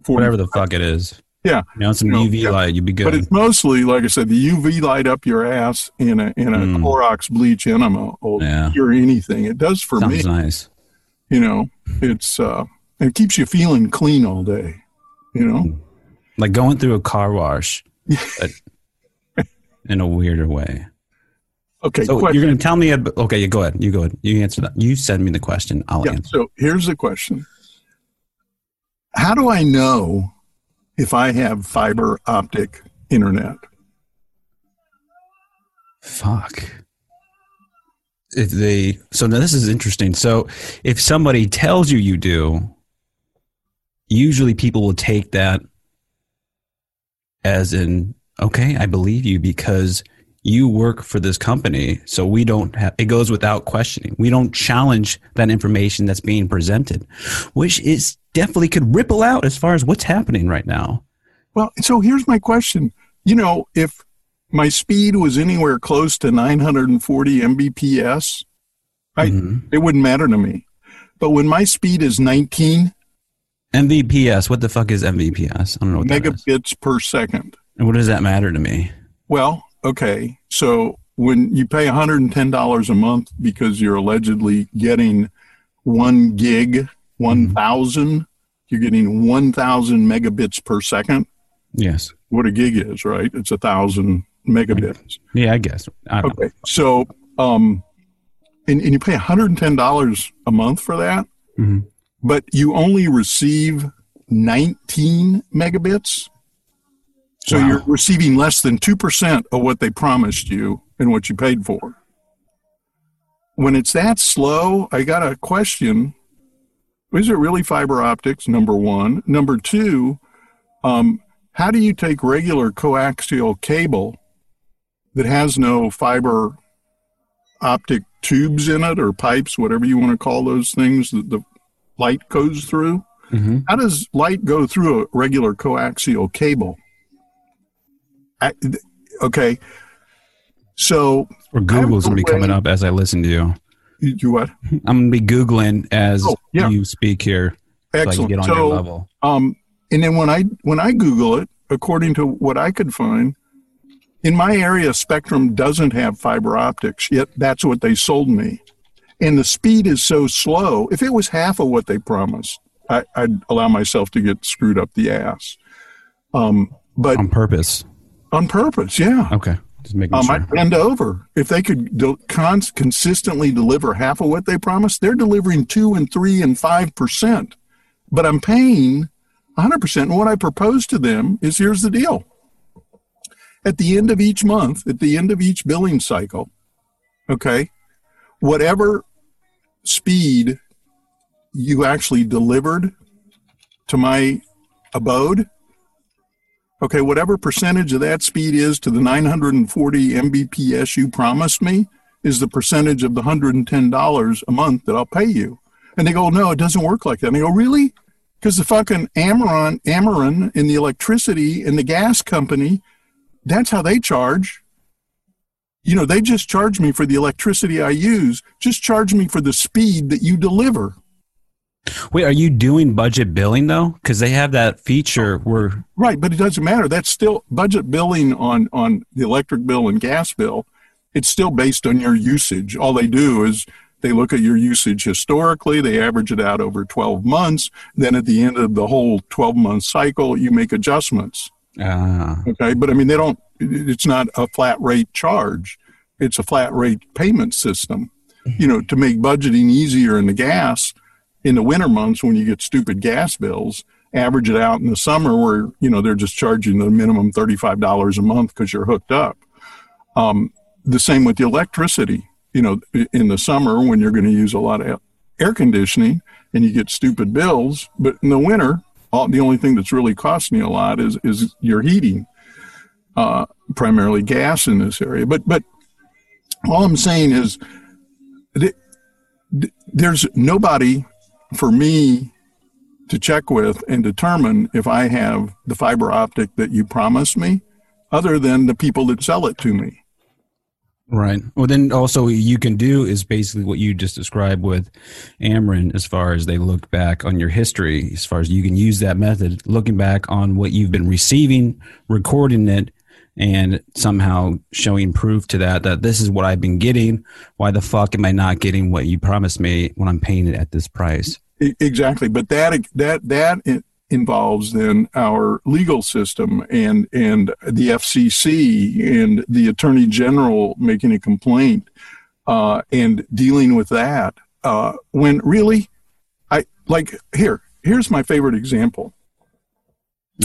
Whatever the fuck it is. Yeah. You know, some No, UV yeah. light, you'd be good. But it's mostly, like I said, the UV light up your ass in a in a Mm. Clorox bleach enema will Yeah. cure anything. It does for me. Sounds nice. You know, it's uh, it keeps you feeling clean all day. You know, Like going through a car wash, in a weirder way. okay. So question. you're going to tell me, okay, you go ahead. You go ahead. You answer that. You send me the question. I'll Yeah. answer. So here's the question: How do I know if I have fiber optic internet? Fuck. If they, so now this is interesting. So if somebody tells you you do, usually people will take that as in, okay, I believe you because you work for this company. So we don't have, it goes without questioning. We don't challenge that information that's being presented, which is definitely could ripple out as far as what's happening right now. Well, so here's my question. You know, if my speed was anywhere close to 940 Mbps, I, Mhm. it wouldn't matter to me. But when my speed is 19 MVPS, what the fuck is MVPS? I don't know what that is. megabits per second, And what does that matter to me? well, okay. So when you pay $110 a month because you're allegedly getting one gig, 1,000, you're getting 1,000 megabits per second. Yes. What a gig is, right? It's a thousand megabits. Yeah, I guess. I Okay. So, um, and, and you pay $110 a month for that, Mhm. but you only receive 19 megabits. So Wow. you're receiving less than 2% of what they promised you and what you paid for. when it's that slow, I got a question. Is it really fiber optics? Number one. Number two, um, how do you take regular coaxial cable that has no fiber optic tubes in it or pipes, whatever you want to call those things that the light goes through? Mhm. How does light go through a regular coaxial cable? I, okay. So, Or Google's gonna be coming up as I listen to you. you what? I'm gonna be googling as Oh, yeah. you speak here, so Excellent. get on so, your level. Um, and then when I when I Google it, according to what I could find, in my area, Spectrum doesn't have fiber optics. Yet that's what they sold me, and the speed is so slow. If it was half of what they promised, I, I'd allow myself to get screwed up the ass. Um, but On purpose. On purpose, yeah. Okay. Just making Um, sure. I'd bend over. If they could do, cons- consistently deliver half of what they promised, they're delivering two and three and five percent. But I'm paying 100 percent. And what I propose to them is here's the deal. At the end of each month, at the end of each billing cycle, okay, whatever speed you actually delivered to my abode, okay, whatever percentage of that speed is to the 940 Mbps you promised me is the percentage of the $110 a month that I'll pay you. And they go, no, it doesn't work like that. And they go, really? Because the fucking Ameren, Ameren and the electricity and the gas company, that's how they charge. You know, they just charge me for the electricity I use. Just charge me for the speed that you deliver. Wait, are you doing budget billing though? Because they have that feature where Right, but it doesn't matter. That's still budget billing on on the electric bill and gas bill. It's still based on your usage. All they do is they look at your usage historically, they average it out over 12 months, then at the end of the whole 12 month cycle you make adjustments. ah, Okay? But I mean they don't it's not a flat rate charge. It's a flat rate payment system. You know, to make budgeting easier in the gas in the winter months when you get stupid gas bills, average it out in the summer where, you know, they're just charging the minimum $35 a month because you're hooked up. Um, the same with the electricity. You know, in the summer when you're going to use a lot of air conditioning and you get stupid bills, but in the winter, all, the only thing that's really costing you a lot is, is your heating, uh, primarily gas in this area. But, but all I'm saying is th- th- there's nobody for me to check with and determine if I have the fiber optic that you promised me, other than the people that sell it to me. right. Well, then also you can do is basically what you just described with Ameren, as far as they look back on your history, as far as you can use that method, looking back on what you've been receiving, recording it, and somehow showing proof to that that this is what I've been getting. Why the fuck am I not getting what you promised me when I'm paying it at this price? Exactly, but that that that involves then our legal system and and the FCC and the Attorney General making a complaint uh, and dealing with that. Uh, when really, I like here. Here's my favorite example.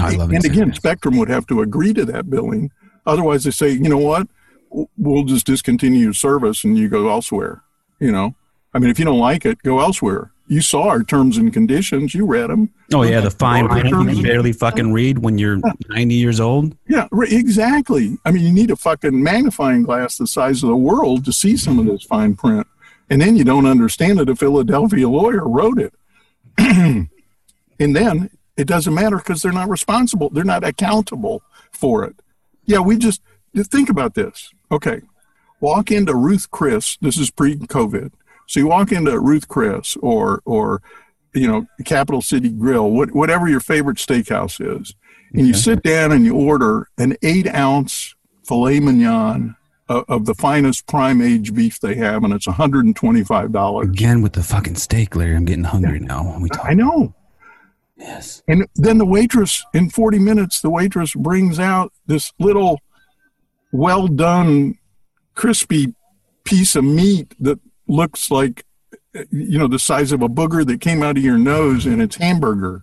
I love and again, Spectrum would have to agree to that billing. Otherwise, they say, you know what, we'll just discontinue your service and you go elsewhere. You know, I mean, if you don't like it, go elsewhere. You saw our terms and conditions. You read them. Oh yeah, the fine print you can barely fucking read when you're 90 years old. Yeah, exactly. I mean, you need a fucking magnifying glass the size of the world to see some of this fine print. And then you don't understand it. A Philadelphia lawyer wrote it. and then it doesn't matter because they're not responsible. They're not accountable for it. Yeah, we just think about this. Okay. Walk into Ruth Chris. This is pre COVID. So you walk into Ruth Chris or, or, you know, Capital City Grill, what, whatever your favorite steakhouse is, and you sit down and you order an eight ounce filet mignon of, of the finest prime age beef they have, and it's $125. Again with the fucking steak, Larry. I'm getting hungry now when we talk. I know. Yes. And then the waitress, in 40 minutes, the waitress brings out this little well done, crispy piece of meat that looks like, you know, the size of a booger that came out of your nose and it's hamburger.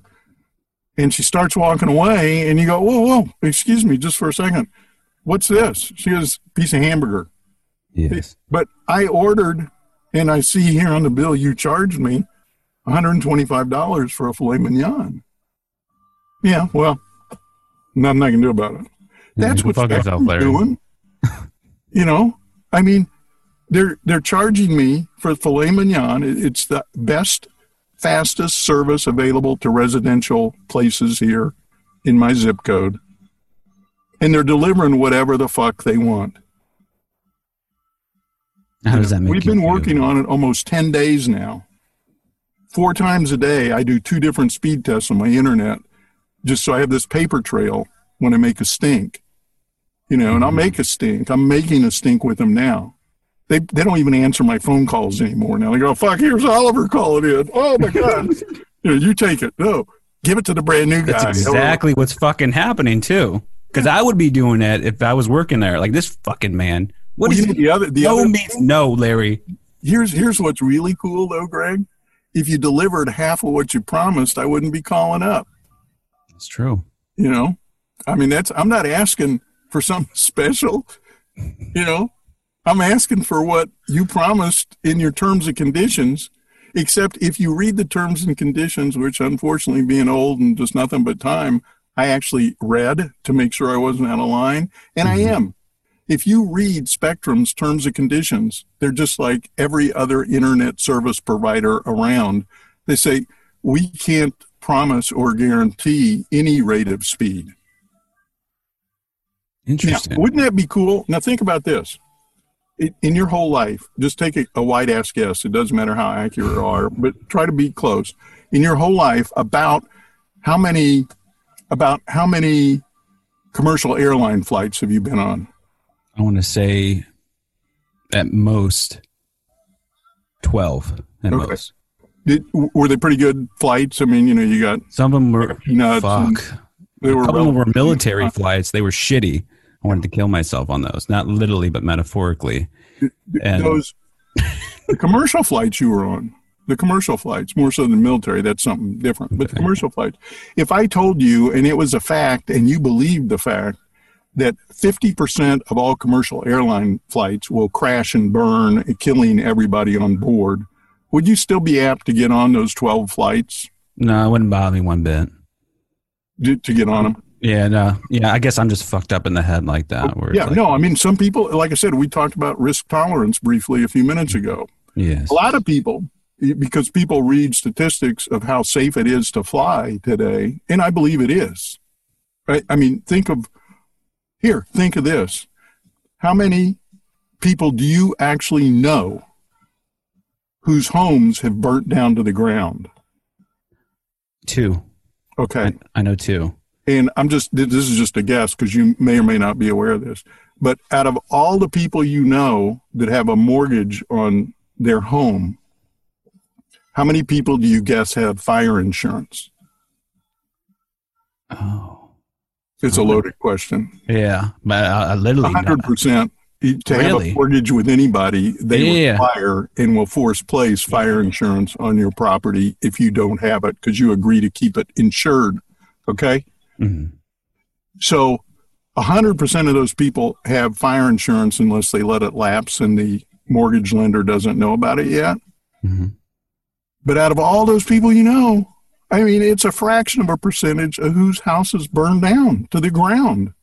And she starts walking away, and you go, Whoa, whoa, excuse me, just for a second. What's this? She goes, piece of hamburger. Yes. But I ordered And I see here on the bill you charged me $125 for a filet mignon. Yeah, well, nothing I can do about it. That's what fuck yourself, Spectrum's Larry. doing. you know, I mean, they're they're charging me for filet mignon. It's the best, fastest service available to residential places here in my zip code, and they're delivering whatever the fuck they want. How does that make We've you been feel? working on it almost 10 days now. Four times a day, I do two different speed tests on my internet just so I have this paper trail when I make a stink. You know, Mm-hmm. and I'll make a stink. I'm making a stink with them now. They, they don't even answer my phone calls anymore now. They go, fuck, here's Oliver calling in. Oh my God. you, know, you take it. No, give it to the brand new guy. That's exactly what's fucking happening too. Because I would be doing that if I was working there. Like this fucking man. What Well, is the other, the no other, means no, Larry? here's here's what's really cool though, Greg. If you delivered half of what you promised, I wouldn't be calling up. It's true. You know, I mean that's I'm not asking for something special. You know, I'm asking for what you promised in your terms and conditions. Except if you read the terms and conditions, which unfortunately being old and just nothing but time, I actually read to make sure I wasn't out of line, and I mm-hmm. am. If you read Spectrum's terms and conditions, they're just like every other internet service provider around. They say, we can't promise or guarantee any rate of speed. Now, Interesting. wouldn't that be cool? Now, think about this. In your whole life, just take a, a wide ass guess. It doesn't matter how accurate you are, but try to be close. In your whole life, about how many, about how many commercial airline flights have you been on? I want to say at most 12 at Okay. most. Did, were they pretty good flights? I mean, you know, you got Some of them were and fuck. They A were, couple of them were military flights. They were shitty. I wanted to kill myself on those. Not literally, but metaphorically. And those the commercial flights you were on the commercial flights more so than military that's something different but the commercial flights if i told you and it was a fact and you believed the fact that 50% of all commercial airline flights will crash and burn killing everybody on board would you still be apt to get on those 12 flights no, it wouldn't bother me one bit. to, to get on them Yeah, no. Yeah, I guess I'm just fucked up in the head like that. Yeah like, no i mean some people like i said we talked about risk tolerance briefly a few minutes ago Yes. a lot of people because people read statistics of how safe it is to fly today and i believe it is right i mean think of here think of this how many people do you actually know whose homes have burnt down to the ground Two. okay I, I know two. and I'm just this is just a guess because you may or may not be aware of this. But out of all the people you know that have a mortgage on their home, how many people do you guess have fire insurance? Oh. It's a loaded question. Yeah. But I, I literally. hundred percent. To have a mortgage with anybody, they Yeah. require and will force place fire insurance on your property if you don't have it because you agree to keep it insured. Okay. Mhm. So, 100% of those people have fire insurance unless they let it lapse and the mortgage lender doesn't know about it yet. Mhm. But out of all those people you know, I mean, it's a fraction of a percentage of whose houses burned down to the ground.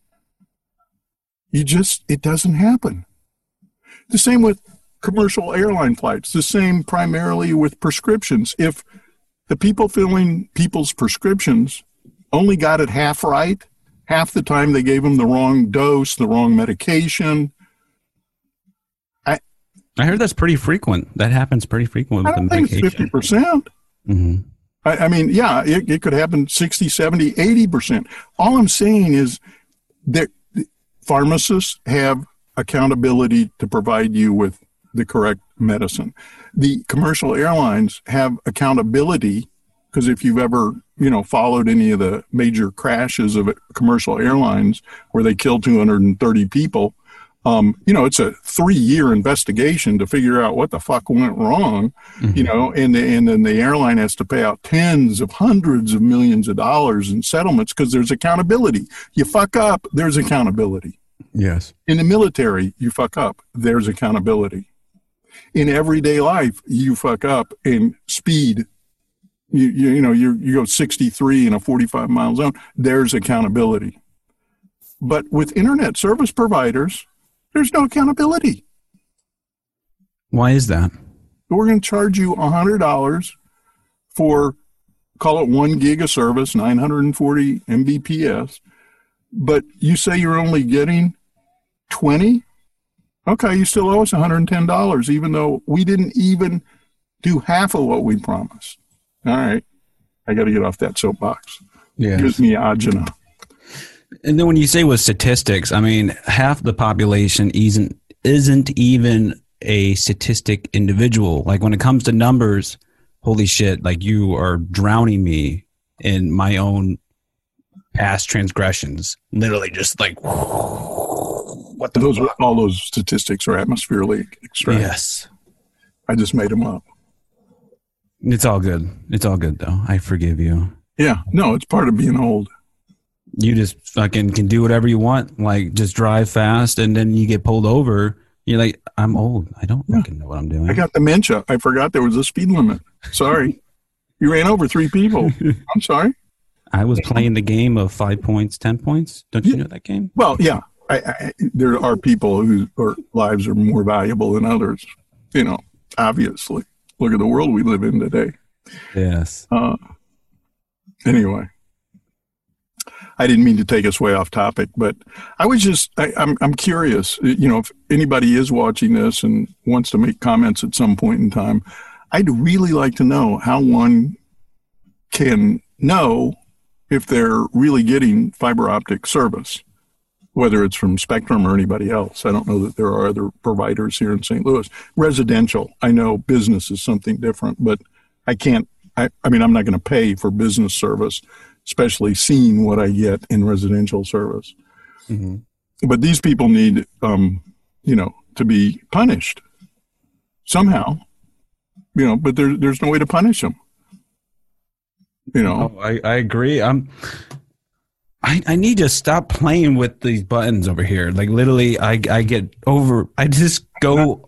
You just, it doesn't happen. The same with commercial airline flights, the same primarily with prescriptions. If the people filling people's prescriptions only got it half right, half the time they gave them the wrong dose, the wrong medication. I, I heard that's pretty frequent. That happens pretty frequent with the don't think it's medication. 50%. Mhm. I, I mean, yeah, it, it could happen 60, 70, 80%. All I'm saying is that pharmacists have accountability to provide you with the correct medicine. The commercial airlines have accountability because if you've ever, you know, followed any of the major crashes of commercial airlines where they killed 230 people, um, you know, it's a three-year investigation to figure out what the fuck went wrong, you know, and the, and then the airline has to pay out tens of hundreds of millions of dollars in settlements because there's accountability. You fuck up, there's accountability. Yes. In the military, you fuck up, there's accountability. In everyday life, you fuck up in speed. You, you, you know, you, you go 63 in a 45 mile zone. There's accountability. But with internet service providers, there's no accountability. Why is that? We're going to charge you $100 for, call it one gig of service, 940 Mbps, but you say you're only getting 20? Okay, you still owe us $110, even though we didn't even do half of what we promised. All right. I got to get off that soapbox. Yeah. Gives me agina. And then when you say with statistics, I mean half the population isn't isn't even a statistic individual. Like when it comes to numbers, holy shit, like you are drowning me in my own past transgressions. Literally just like what the Those fuck? all those statistics are atmospherically extracted. Yes. I just made them up. It's all good. It's all good though. I forgive you. Yeah, no, it's part of being old. You just fucking can do whatever you want. Like just drive fast and then you get pulled over. You're like, I'm old. I don't fucking know what I'm doing. I got dementia. I forgot there was a speed limit. Sorry. you ran over three people. I'm sorry. I was playing the game of five points, ten points. Don't you know that game? Well, yeah, I, I, there are people whose or lives are more valuable than others. You know, obviously. Look at the world we live in today. Yes. Uh, anyway, I didn't mean to take us way off topic, but I was just I, I'm I'm curious. You know, if anybody is watching this and wants to make comments at some point in time, I'd really like to know how one can know if they're really getting fiber optic service, whether it's from Spectrum or anybody else. I don't know that there are other providers here in St. Louis. Residential, I know business is something different, but I can't. I, I mean, I'm not going to pay for business service, especially seeing what I get in residential service. hmm But these people need, um, you know, to be punished somehow. You know, but there, there's no way to punish them. You know, Oh, I, I agree. I'm. I, I need to stop playing with these buttons over here. Like literally, I I get over. I just go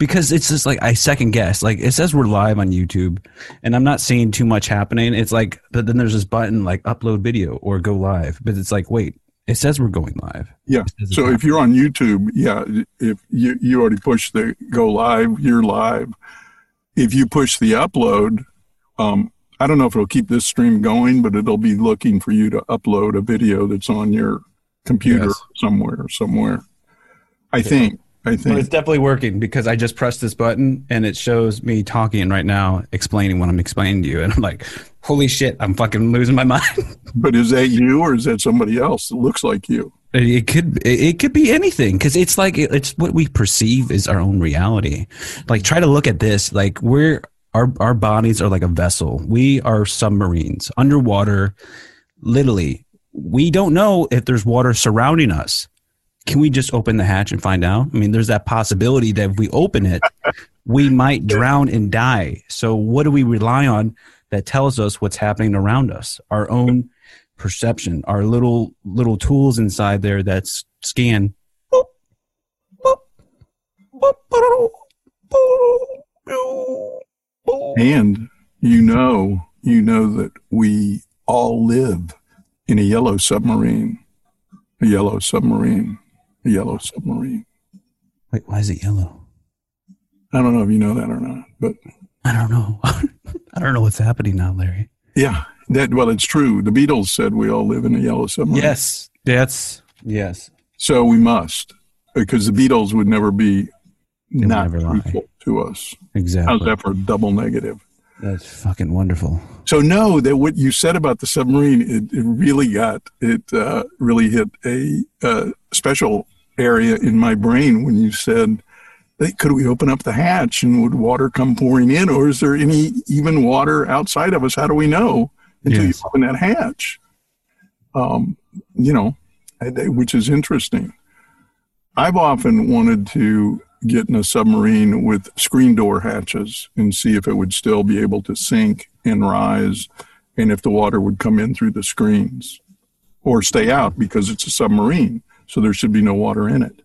because it's just like I second guess. Like it says we're live on YouTube, and I'm not seeing too much happening. It's like, but then there's this button like upload video or go live. But it's like, wait, it says we're going live. Yeah. It says it's So if you're on YouTube, yeah, if you, you already push the go live, you're live. If you push the upload, um, I don't know if it'll keep this stream going, but it'll be looking for you to upload a video that's on your computer Yes. somewhere, somewhere. I think. I But it's definitely working because I just pressed this button and it shows me talking right now, explaining what I'm explaining to you. And I'm like, holy shit, I'm fucking losing my mind. But is that you or is that somebody else that looks like you? It could it it could be anything because it's like it's what we perceive is our own reality. Like try to look at this like we're our our bodies are like a vessel. We are submarines underwater. Literally, we don't know if there's water surrounding us. Can we just open the hatch and find out? I mean, there's that possibility that if we open it, we might drown and die. So what do we rely on that tells us what's happening around us? Our own perception, our little little tools inside there that scan. And you know, you know that we all live in a yellow submarine, a yellow submarine, yellow submarine. Wait, why is it yellow? I don't know if you know that or not, but I don't know. I don't know what's happening now, Larry. yeah, that well, it's true. The Beatles said we all live in a yellow submarine. Yes, that's yes. So we must, because the Beatles would never be would not never lie. truthful to us. Exactly. How's that for a double negative? That's fucking wonderful. So no, that what you said about the submarine, it, it really got it uh, really hit a uh, special area in my brain when you said, "Could we open up the hatch and would water come pouring in, or is there any even water outside of us? How do we know until Yes. you open that hatch?" Um, you know, which is interesting. I've often wanted to get in a submarine with screen door hatches and see if it would still be able to sink and rise and if the water would come in through the screens or stay out because it's a submarine. So there should be no water in it.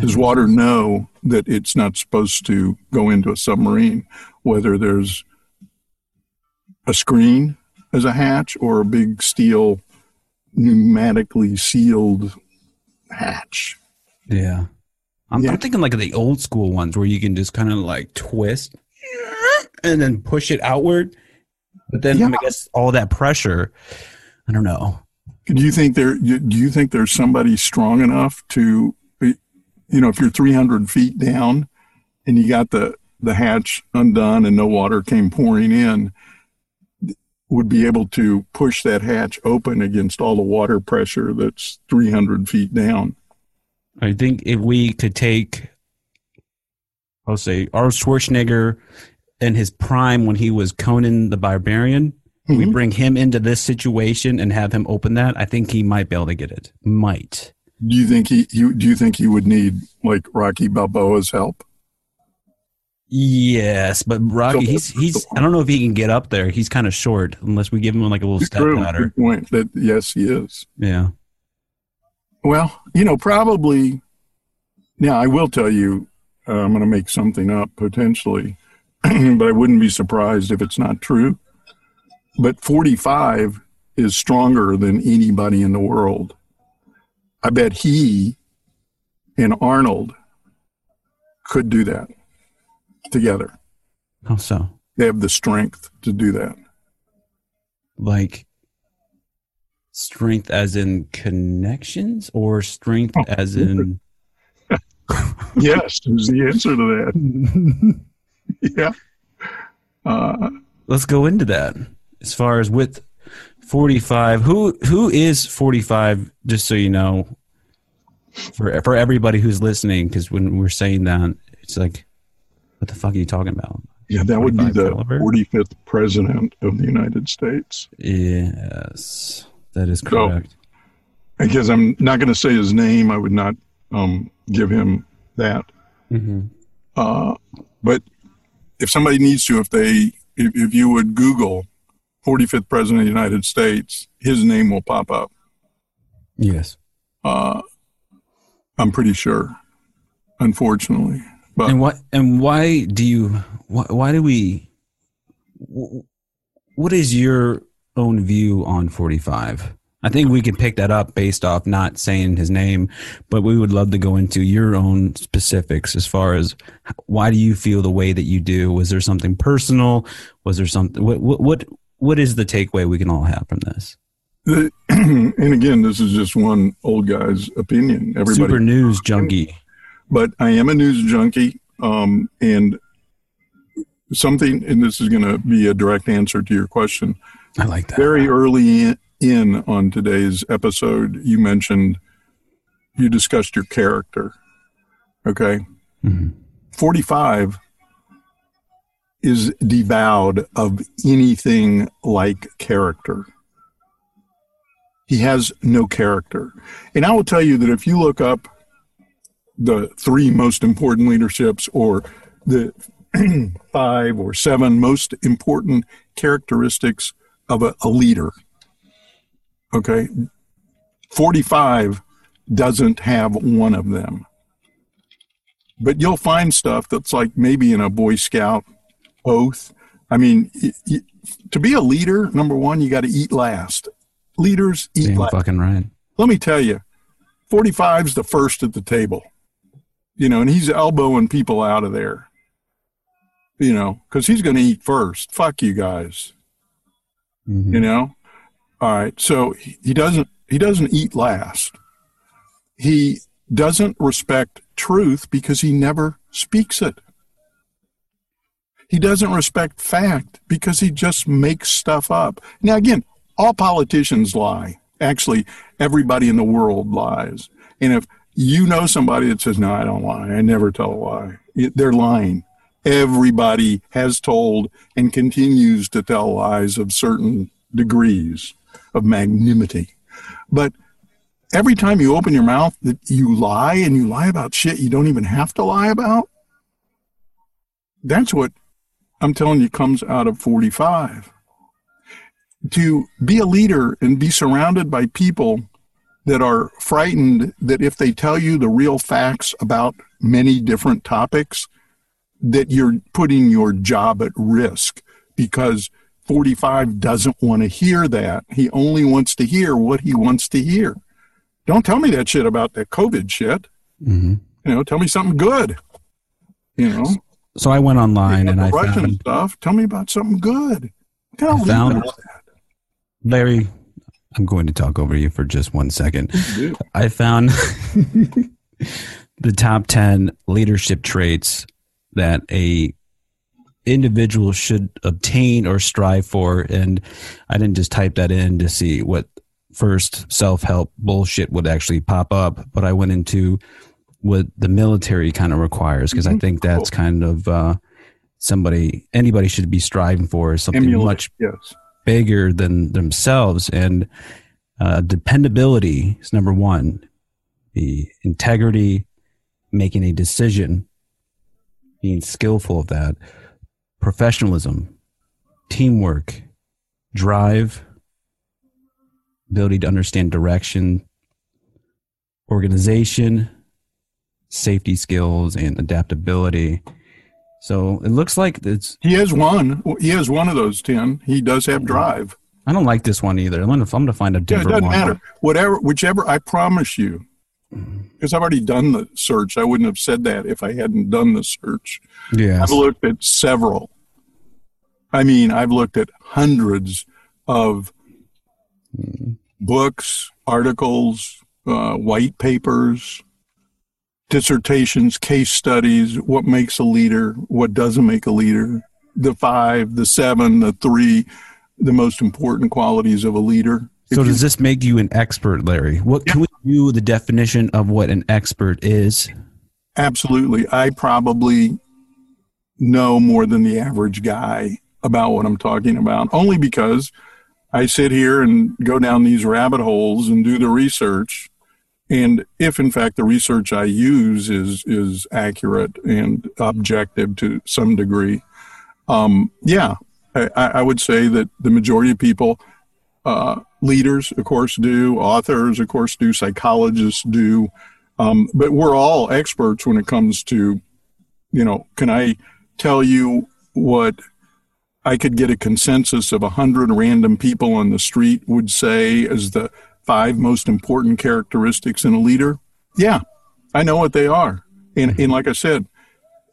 Does water know that it's not supposed to go into a submarine, whether there's a screen as a hatch or a big steel pneumatically sealed hatch? Yeah. I'm, Yeah. I'm thinking like the old school ones where you can just kind of like twist and then push it outward. But then I guess all that pressure, I don't know. Do you think there? Do you think there's somebody strong enough to, you know, if you're 300 feet down, and you got the the hatch undone and no water came pouring in, would be able to push that hatch open against all the water pressure that's 300 feet down? I think if we could take, I'll say, Arnold Schwarzenegger in his prime when he was Conan the Barbarian, we Mhm. bring him into this situation and have him open that, I think he might be able to get it. Might. Do you think he? You, do you think he would need like Rocky Balboa's help? Yes, but Rocky, So- he's he's. I don't know if he can get up there. He's kind of short unless we give him like a little step True. ladder. Good point. That yes, he is. Yeah. Well, you know, probably. Now, I will tell you, uh, I'm going to make something up potentially, but I wouldn't be surprised if it's not true. But 45 is stronger than anybody in the world. I bet he and Arnold could do that together. How so? They have the strength to do that. Like strength as in connections or strength Oh, as in Yes, is the answer to that. Yeah. Uh, let's go into that as far as with 45 who who is 45 just so you know for for everybody who's listening because when we're saying that it's like what the fuck are you talking about yeah, that would be the caliber? 45th president of the United States. yes that is So- correct because I'm not going to say his name. I would not um, give him that. hmm Uh, but if somebody needs to, if they, if, if you would Google 45th President of the United States, his name will pop up. yes Uh, I'm pretty sure, unfortunately. But and what and why do you why, why do we what is your own view on 45 i think we can pick that up based off not saying his name but we would love to go into your own specifics as far as why do you feel the way that you do was there something personal was there something what what what, is the takeaway we can all have from this the, and again, this is just one old guy's opinion. Everybody super news junkie but I am a news junkie, um, and something, and this is going to be a direct answer to your question. i like that Very early in, in on today's episode, you mentioned you discussed your character. Okay, Mhm. forty-five is devoued of anything like character. He has no character. And I will tell you that if you look up the three most important leaderships or the five or seven most important characteristics of a, a leader, okay, 45 doesn't have one of them. But you'll find stuff that's like maybe in a Boy Scout oath. I mean, y- y- to be a leader, number one, you got to eat last. Leaders eat Damn last. fucking right Let me tell you, 45's the first at the table, you know, and he's elbowing people out of there, you know, because he's going to eat first. Fuck you guys, Mhm. you know. All right, so he doesn't he doesn't eat last. He doesn't respect truth because he never speaks it. He doesn't respect fact because he just makes stuff up. Now, again, all politicians lie. Actually, everybody in the world lies. And if you know somebody that says, No, I don't lie, I never tell a lie, they're lying. Everybody has told and continues to tell lies of certain degrees of magnanimity. But every time you open your mouth, that you lie and you lie about shit you don't even have to lie about. That's what I'm telling you comes out of 45. To be a leader and be surrounded by people that are frightened that if they tell you the real facts about many different topics, that you're putting your job at risk because 45 doesn't want to hear that. He only wants to hear what he wants to hear. Don't tell me that shit about that COVID shit. Mm-hmm. You know, tell me something good. You know, So I went online and I Russian found stuff. Tell me about something good. Tell I me found- Larry. I'm going to talk over you for just one second. I found the top 10 leadership traits that a individual should obtain or strive for and I didn't just type that in to see what first self-help bullshit would actually pop up but I went into what the military kind of requires because I Mhm. think that's kind of uh somebody anybody should be striving for is something Emulate. much Yes. bigger than themselves and uh, dependability is number one the integrity making a decision being skillful of that professionalism teamwork drive ability to understand direction organization safety skills and adaptability so it looks like it's He has one. He has one of those 10. He does have drive. I don't like this one either. I'm gonna, I'm gonna find a Yeah, it different doesn't one. matter. Whatever, whichever, I promise you, because I've already done the search. I wouldn't have said that if I hadn't done the search. Yeah. I've looked at several. I mean, I've looked at hundreds of books, articles, uh, white papers, dissertations, case studies, what makes a leader, what doesn't make a leader, the five, the seven, the three, the most important qualities of a leader. So If you- does this make you an expert, Larry? What can we do the definition of what an expert is? Absolutely. I probably know more than the average guy about what I'm talking about, only because I sit here and go down these rabbit holes and do the research. And if in fact the research I use is is accurate and objective to some degree, um, yeah, I, I would say that the majority of people, uh, leaders of course do, authors of course do, psychologists do, um, but we're all experts when it comes to, you know, can I tell you what I could get a consensus of a hundred random people on the street would say as the five most important characteristics in a leader? Yeah, I know what they are. And, and like I said,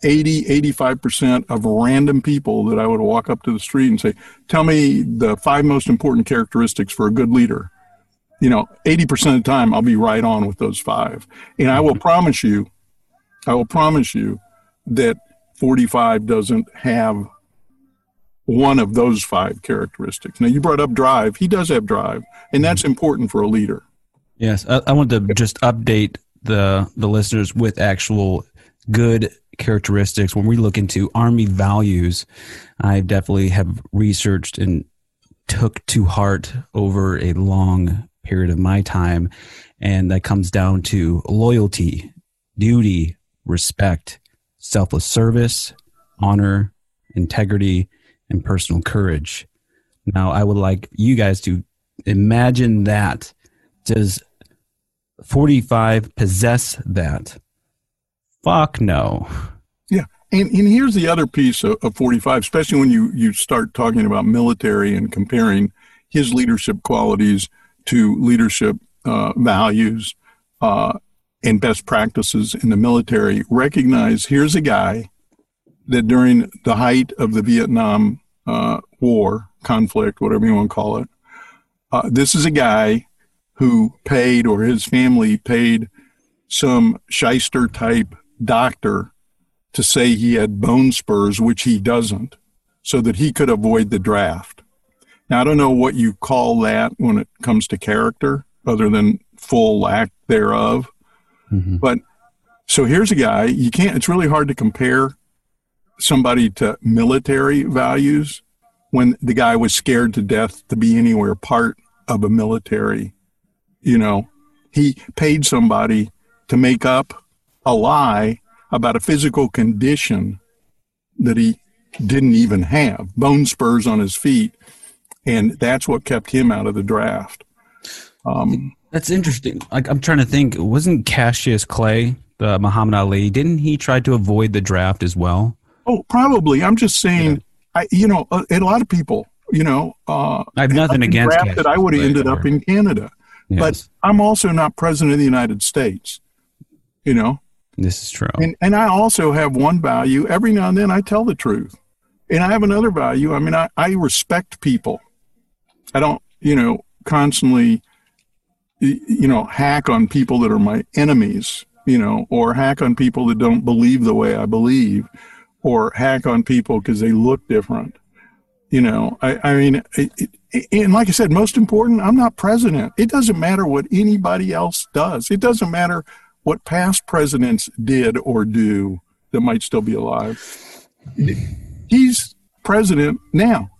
80, 85% of random people that I would walk up to the street and say, tell me the five most important characteristics for a good leader you know, 80% of the time I'll be right on with those five. And I will promise you, I will promise you that 45 doesn't have one of those five characteristics. Now, you brought up drive. He does have drive, and that's mm-hmm. important for a leader. Yes, I, I want to just update the the listeners with actual good characteristics. When we look into Army values, I definitely have researched and took to heart over a long period of my time, and that comes down to loyalty, duty, respect, selfless service, honor, integrity, and personal courage. Now, I would like you guys to imagine that. Does 45 possess that? Fuck no. Yeah. And, and here's the other piece of, of 45, especially when you, you start talking about military and comparing his leadership qualities to leadership uh, values uh, and best practices in the military. Recognize here's a guy that during the height of the Vietnam uh, War, conflict, whatever you want to call it, uh, this is a guy who paid or his family paid some shyster type doctor to say he had bone spurs, which he doesn't, so that he could avoid the draft. Now, I don't know what you call that when it comes to character, other than full lack thereof. Mhm. But so here's a guy, you can't, it's really hard to compare somebody to military values when the guy was scared to death to be anywhere part of a military. You know, he paid somebody to make up a lie about a physical condition that he didn't even have bone spurs on his feet. And that's what kept him out of the draft. Um, That's interesting. Like I'm trying to think. Wasn't Cassius Clay the Muhammad Ali? Didn't he try to avoid the draft as well? Oh, probably. I'm just saying. I, you know, a, a lot of people, you know, uh, I have nothing against Cassius I would have ended or- up in Canada. But I'm also not president of the United States. You know, this is true. and and I also have one value. Every now and then, I tell the truth, and I have another value. I mean, I, I respect people. I don't, you know, constantly, you know, hack on people that are my enemies. You know, or hack on people that don't believe the way I believe, or hack on people because they look different. You know, I, I mean, it, it, and like I said, most important, I'm not president. It doesn't matter what anybody else does. It doesn't matter what past presidents did or do that might still be alive. He's president now,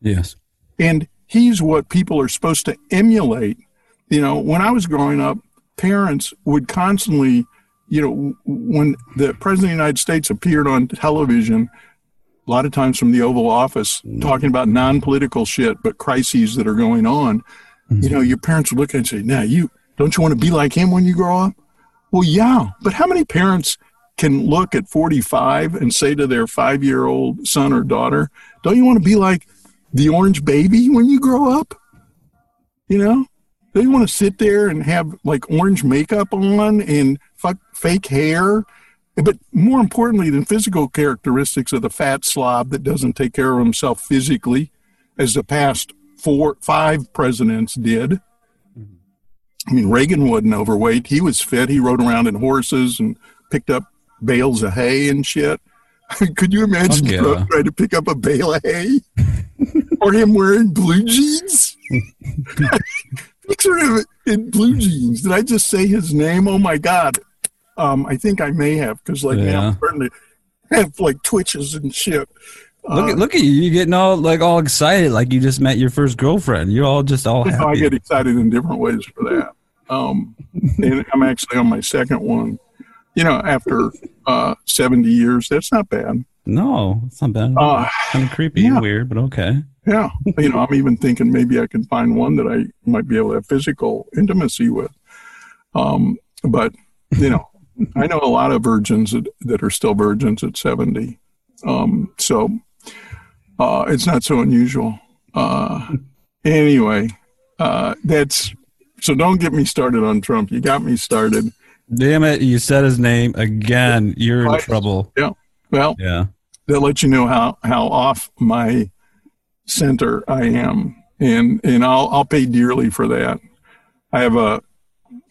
yes. and he's what people are supposed to emulate. You know, when I was growing up, parents would constantly, you know, when the president of the United States appeared on television, a lot of times from the Oval Office, mm-hmm. talking about non-political shit, but crises that are going on. You mm-hmm. know, your parents would look at and say, "Now, you don't you want to be like him when you grow up?" Well, yeah, but how many parents can look at 45 and say to their five-year-old son or daughter, "Don't you want to be like the orange baby when you grow up?" You know, they want to sit there and have like orange makeup on and fuck fake hair. But more importantly than physical characteristics of the fat slob that doesn't take care of himself physically, as the past four, five presidents did. I mean, Reagan wasn't overweight. He was fit. He rode around in horses and picked up bales of hay and shit. Could you imagine Fuck yeah. Trump trying to pick up a bale of hay? or him wearing blue jeans? Picture him in blue jeans. Did I just say his name? Oh my God. Um, I think I may have because like now I'm starting to have like twitches and shit. Look Uh, at look at you! You're getting all like all excited, like you just met your first girlfriend. You're all just all So I get excited in different ways for that. Um, and I'm actually on my second one. You know, after uh, 70 years, that's not bad. No, it's not bad. Uh, kind of creepy yeah. and weird, but okay. yeah, you know, I'm even thinking maybe I could find one that I might be able to have physical intimacy with. Um, but you know, I know a lot of virgins that, that are still virgins at 70. Um, so uh, it's not so unusual. Uh, anyway, uh, that's so. Don't get me started on Trump. You got me started. Damn it! You said his name again. You're in Right. trouble. Yeah. Well, Yeah. that lets you know how how off my center I am, and and I'll I'll pay dearly for that. I have a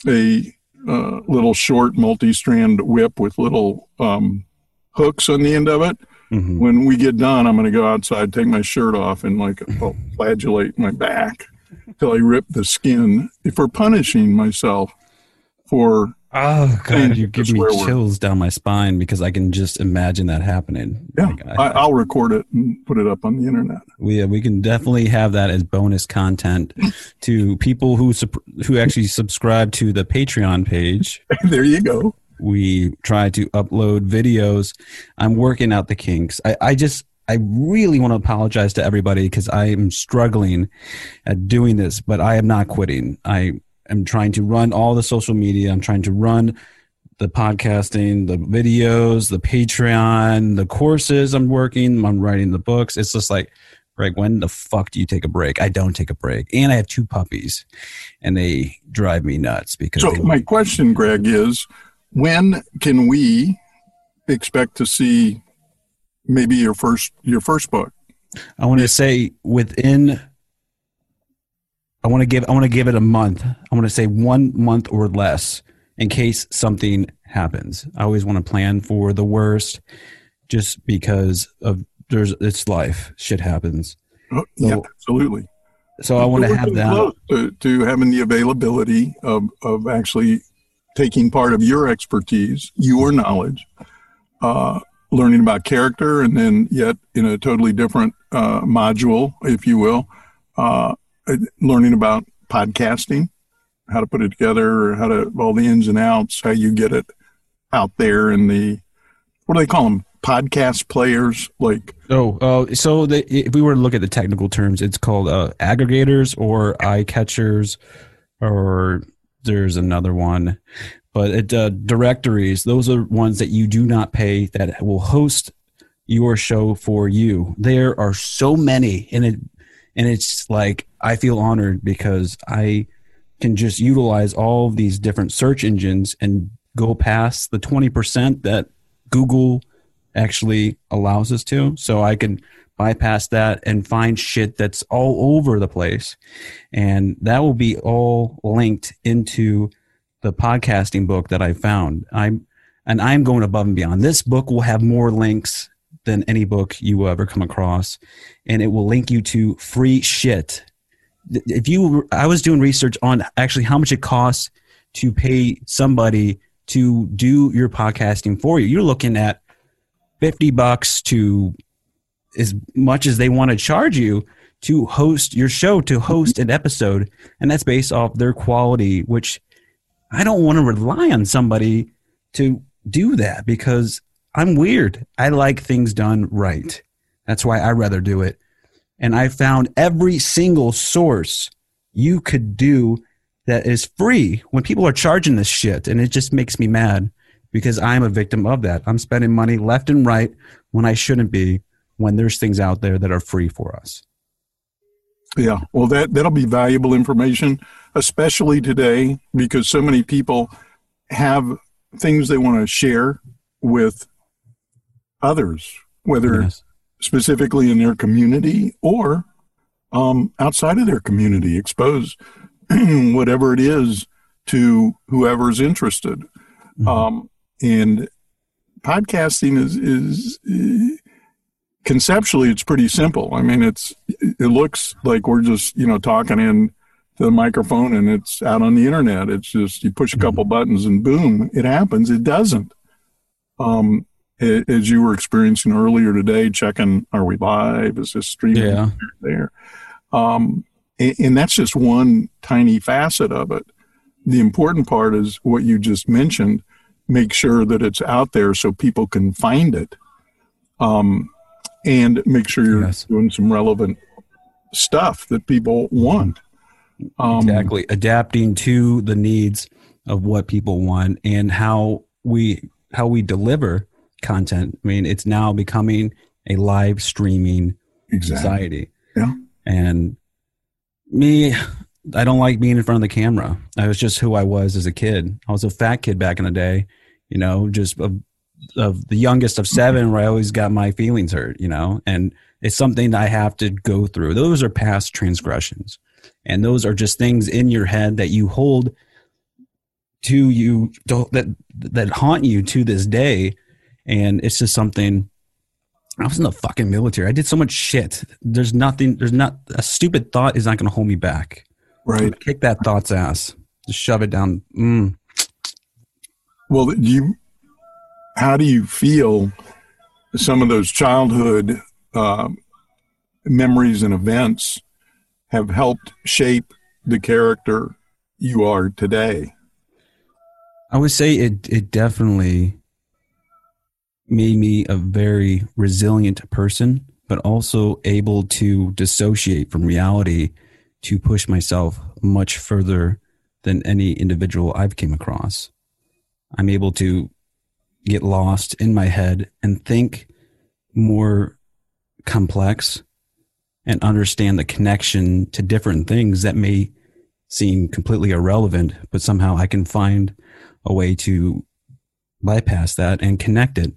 a uh, little short multi-strand whip with little um, hooks on the end of it. Mhm. When we get done, I'm going to go outside, take my shirt off, and like well, flagellate my back till I rip the skin for punishing myself for Oh god, you give me swear word. chills down my spine because I can just imagine that happening. yeah. Like, I- I, I'll record it and put it up on the internet. we uh, we can definitely have that as bonus content to people who who actually subscribe to the Patreon page. there you go. We try to upload videos. I'm working out the kinks. I, I just I really want to apologize to everybody because I am struggling at doing this, but I am not quitting. I am trying to run all the social media. I'm trying to run the podcasting, the videos, the Patreon, the courses I'm working. I'm writing the books. It's just like, Greg, when the fuck do you take a break? I don't take a break. And I have two puppies and they drive me nuts because So my question, Greg, is when can we expect to see maybe your first your first book? I want to say within. I want to give. I want to give it a month. I want to say one month or less, in case something happens. I always want to plan for the worst, just because of there's it's life. Shit happens. Oh, yeah, So- absolutely. So I want to have that. to, to having the availability of of actually taking part of your expertise, your knowledge, uh, learning about character, and then yet in a totally different uh, module, if you will, uh, learning about podcasting, how to put it together, how to all the ins and outs, how you get it out there in the what do they call them? Podcast players, like Oh, oh, so the, if we were to look at the technical terms, it's called uh, aggregators or eye catchers, or there's another one, but it, uh, directories. Those are ones that you do not pay that will host your show for you. There are so many, and it and it's like I feel honored because I can just utilize all of these different search engines and go past the 20% that Google actually allows us to. So I can bypass that and find shit that's all over the place. And that will be all linked into the podcasting book that I found. I'm and I'm going above and beyond. This book will have more links than any book you will ever come across, and it will link you to free shit. If you, I was doing research on actually how much it costs to pay somebody to do your podcasting for you. You're looking at fifty bucks to as much as they want to charge you to host your show, to host an episode, and that's based off their quality, which I don't want to rely on somebody to do that because I'm weird. I like things done right. That's why I rather do it. And I found every single source you could do that is free when people are charging this shit. And it just makes me mad because I'm a victim of that. I'm spending money left and right when I shouldn't be when there's things out there that are free for us. Yeah, well, that that'll be valuable information, especially today because so many people have things they want to share with others, whether yes. specifically in their community or um, outside of their community, expose whatever it is to whoever's interested. Mm-hmm. Um, and podcasting is is conceptually it's pretty simple. I mean, it's it looks like we're just you know talking in the microphone and it's out on the internet. It's just you push a couple mm-hmm. buttons and boom, it happens. It doesn't. Um, as you were experiencing earlier today, checking are we live? Is this streaming yeah. there? Um, and, and that's just one tiny facet of it. The important part is what you just mentioned. Make sure that it's out there so people can find it. Um, and make sure you're yes. doing some relevant stuff that people want. Um, exactly. Adapting to the needs of what people want and how we how we deliver content. I mean, it's now becoming a live streaming exactly. society. Yeah. And me, I don't like being in front of the camera. I was just who I was as a kid. I was a fat kid back in the day, you know, just a of the youngest of seven where I always got my feelings hurt, you know, and it's something that I have to go through. Those are past transgressions. And those are just things in your head that you hold to you that that haunt you to this day. And it's just something I was in the fucking military. I did so much shit. There's nothing there's not a stupid thought is not gonna hold me back. Right. Kick that thought's ass. Just shove it down. Mm. Well, you how do you feel some of those childhood uh, memories and events have helped shape the character you are today? I would say it it definitely made me a very resilient person, but also able to dissociate from reality to push myself much further than any individual I've came across. I'm able to get lost in my head and think more complex and understand the connection to different things that may seem completely irrelevant, but somehow I can find a way to bypass that and connect it.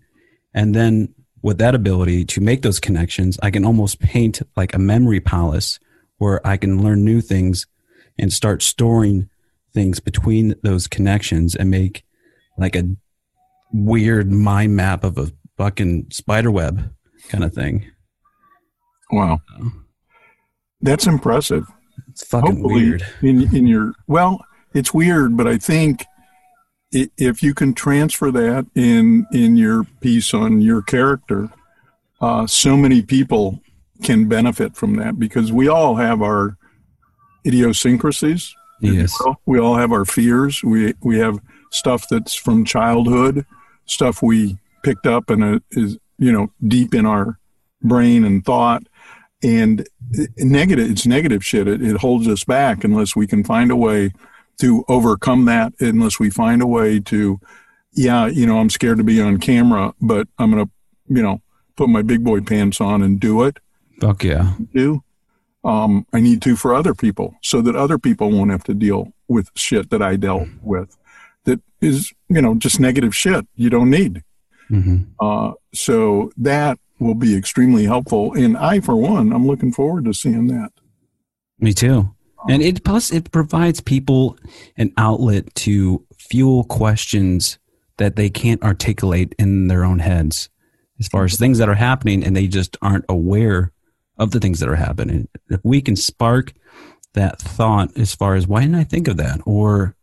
And then with that ability to make those connections, I can almost paint like a memory palace where I can learn new things and start storing things between those connections and make like a weird mind map of a fucking spider web kind of thing. Wow. That's impressive. It's fucking Hopefully weird. In, in your, well, it's weird, but I think if you can transfer that in, in your piece on your character, uh, so many people can benefit from that because we all have our idiosyncrasies. Yes. We all have our fears. We, we have stuff that's from childhood stuff we picked up and is you know deep in our brain and thought and negative it's negative shit it, it holds us back unless we can find a way to overcome that unless we find a way to, yeah, you know, I'm scared to be on camera, but I'm going to, you know, put my big boy pants on and do it. Fuck yeah. Do. Um, I need to for other people so that other people won't have to deal with shit that I dealt with that is, you know, just negative shit you don't need. hmm Uh, so that will be extremely helpful. And I, for one, I'm looking forward to seeing that. Me too. And it plus it provides people an outlet to fuel questions that they can't articulate in their own heads as far as things that are happening and they just aren't aware of the things that are happening. If we can spark that thought as far as why didn't I think of that? Or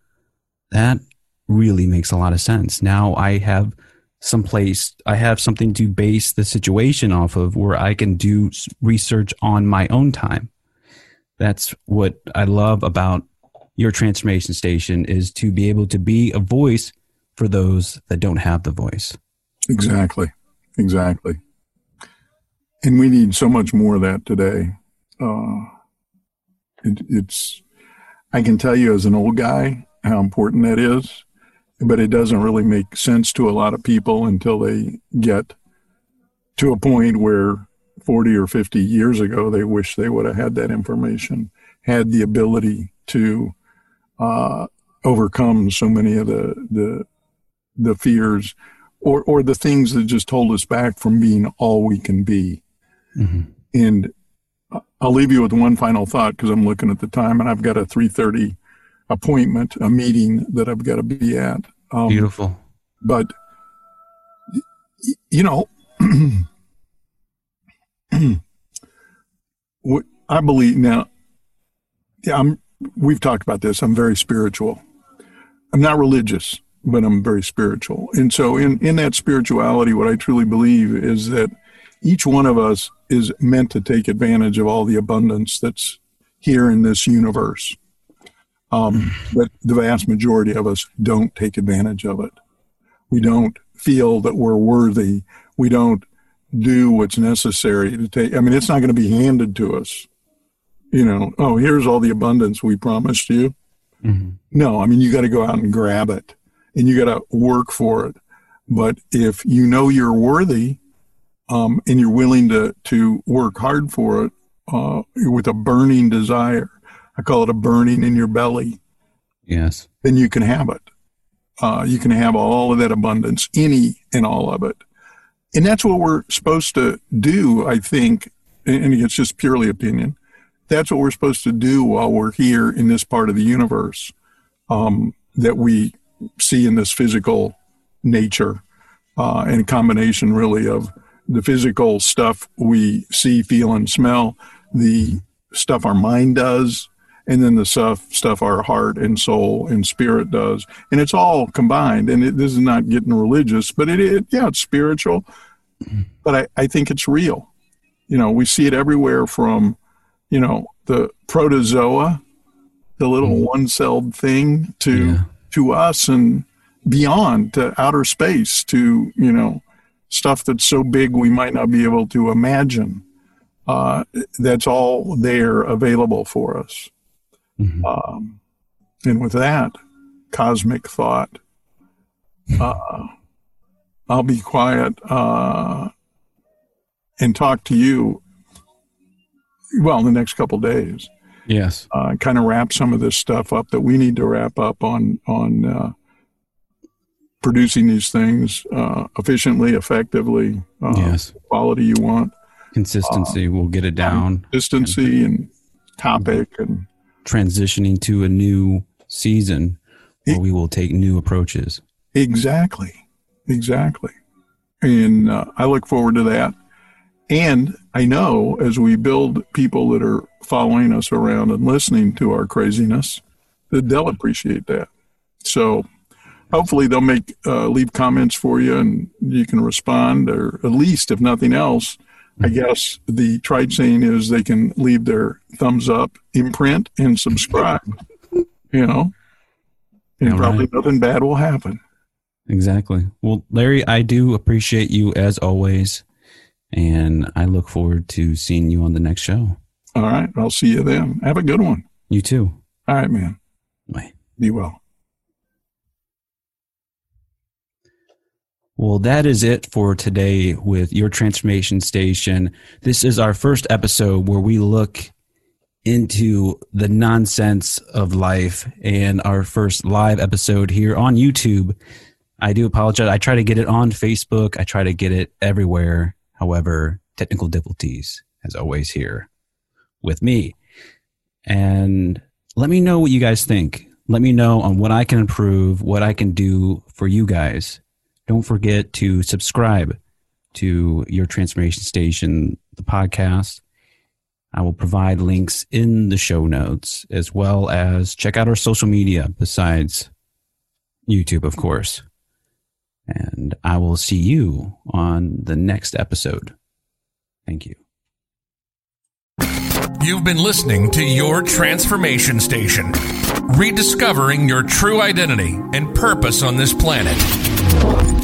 that really makes a lot of sense. Now I have some place, I have something to base the situation off of where I can do research on my own time that's what I love about your transformation station is to be able to be a voice for those that don't have the voice. Exactly. Exactly. And we need so much more of that today. Uh, it, it's, I can tell you as an old guy how important that is, but it doesn't really make sense to a lot of people until they get to a point where 40 or 50 years ago, they wish they would have had that information, had the ability to uh, overcome so many of the, the, the fears or, or the things that just hold us back from being all we can be. Mhm. And I'll leave you with one final thought because I'm looking at the time and I've got a 3:30 appointment, a meeting that I've got to be at. Um, Beautiful. but you know, what I believe now. Yeah, I'm. We've talked about this. I'm very spiritual. I'm not religious, but I'm very spiritual. And so, in in that spirituality, what I truly believe is that each one of us is meant to take advantage of all the abundance that's here in this universe. Um, but the vast majority of us don't take advantage of it. We don't feel that we're worthy. We don't do what's necessary to take. I mean, it's not going to be handed to us. You know, oh, here's all the abundance we promised you. Mhm. No, I mean, you got to go out and grab it and you got to work for it. But if you know you're worthy, um, and you're willing to, to work hard for it, uh, with a burning desire, I call it a burning in your belly, Yes. then you can have it. Uh, you can have all of that abundance, any and all of it. And that's what we're supposed to do, I think. And it's just purely opinion. That's what we're supposed to do while we're here in this part of the universe um, that we see in this physical nature uh, and a combination really of the physical stuff we see, feel, and smell, the stuff our mind does, and then the stuff stuff our heart and soul and spirit does, and it's all combined. And it, this is not getting religious, but it, it yeah, it's spiritual, but I, I think it's real. You know, we see it everywhere from, you know, the protozoa, the little one-celled thing, to Yeah. to us and beyond to outer space to you know stuff that's so big we might not be able to imagine. Uh, that's all there available for us. Mhm. Um, and with that cosmic thought, uh, I'll be quiet uh, and talk to you. Well, in the next couple days, Yes. uh, kind of wrap some of this stuff up that we need to wrap up on on uh, producing these things uh, efficiently, effectively, uh, yes. quality you want, Consistency we'll get it down. consistency and topic and Transitioning to a new season where we will take new approaches. Exactly. Exactly. And uh, I look forward to that. And I know as we build people that are following us around and listening to our craziness, that they'll appreciate that. So hopefully they'll make uh, leave comments for you and you can respond, or at least if nothing else, I guess the trite saying is they can leave their thumbs up, imprint, and subscribe. You know, and All probably right. nothing bad will happen. Exactly. Well, Larry, I do appreciate you as always. And I look forward to seeing you on the next show. All right. I'll see you then. Have a good one. You too. All right, man. Bye. Be well. Well, that is it for today with your transformation station. This is our first episode where we look into the nonsense of life and our first live episode here on YouTube. I do apologize. I try to get it on Facebook. I try to get it everywhere. However, technical difficulties, as always, here with me. And let me know what you guys think. Let me know on what I can improve, what I can do for you guys. Don't forget to subscribe to your transformation station, the podcast. I will provide links in the show notes as well as check out our social media besides YouTube, of course. And I will see you on the next episode. Thank you. You've been listening to Your Transformation Station, rediscovering your true identity and purpose on this planet.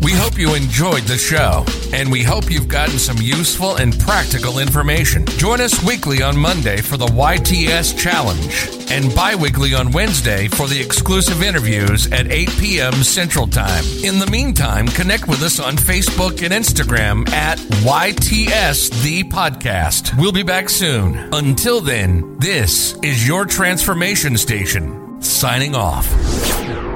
We hope you enjoyed the show, and we hope you've gotten some useful and practical information. Join us weekly on Monday for the YTS Challenge, and bi weekly on Wednesday for the exclusive interviews at 8 p.m. Central Time. In the meantime, connect with us on Facebook and Instagram at YTS The Podcast. We'll be back soon. Until then, this is your transformation station, signing off.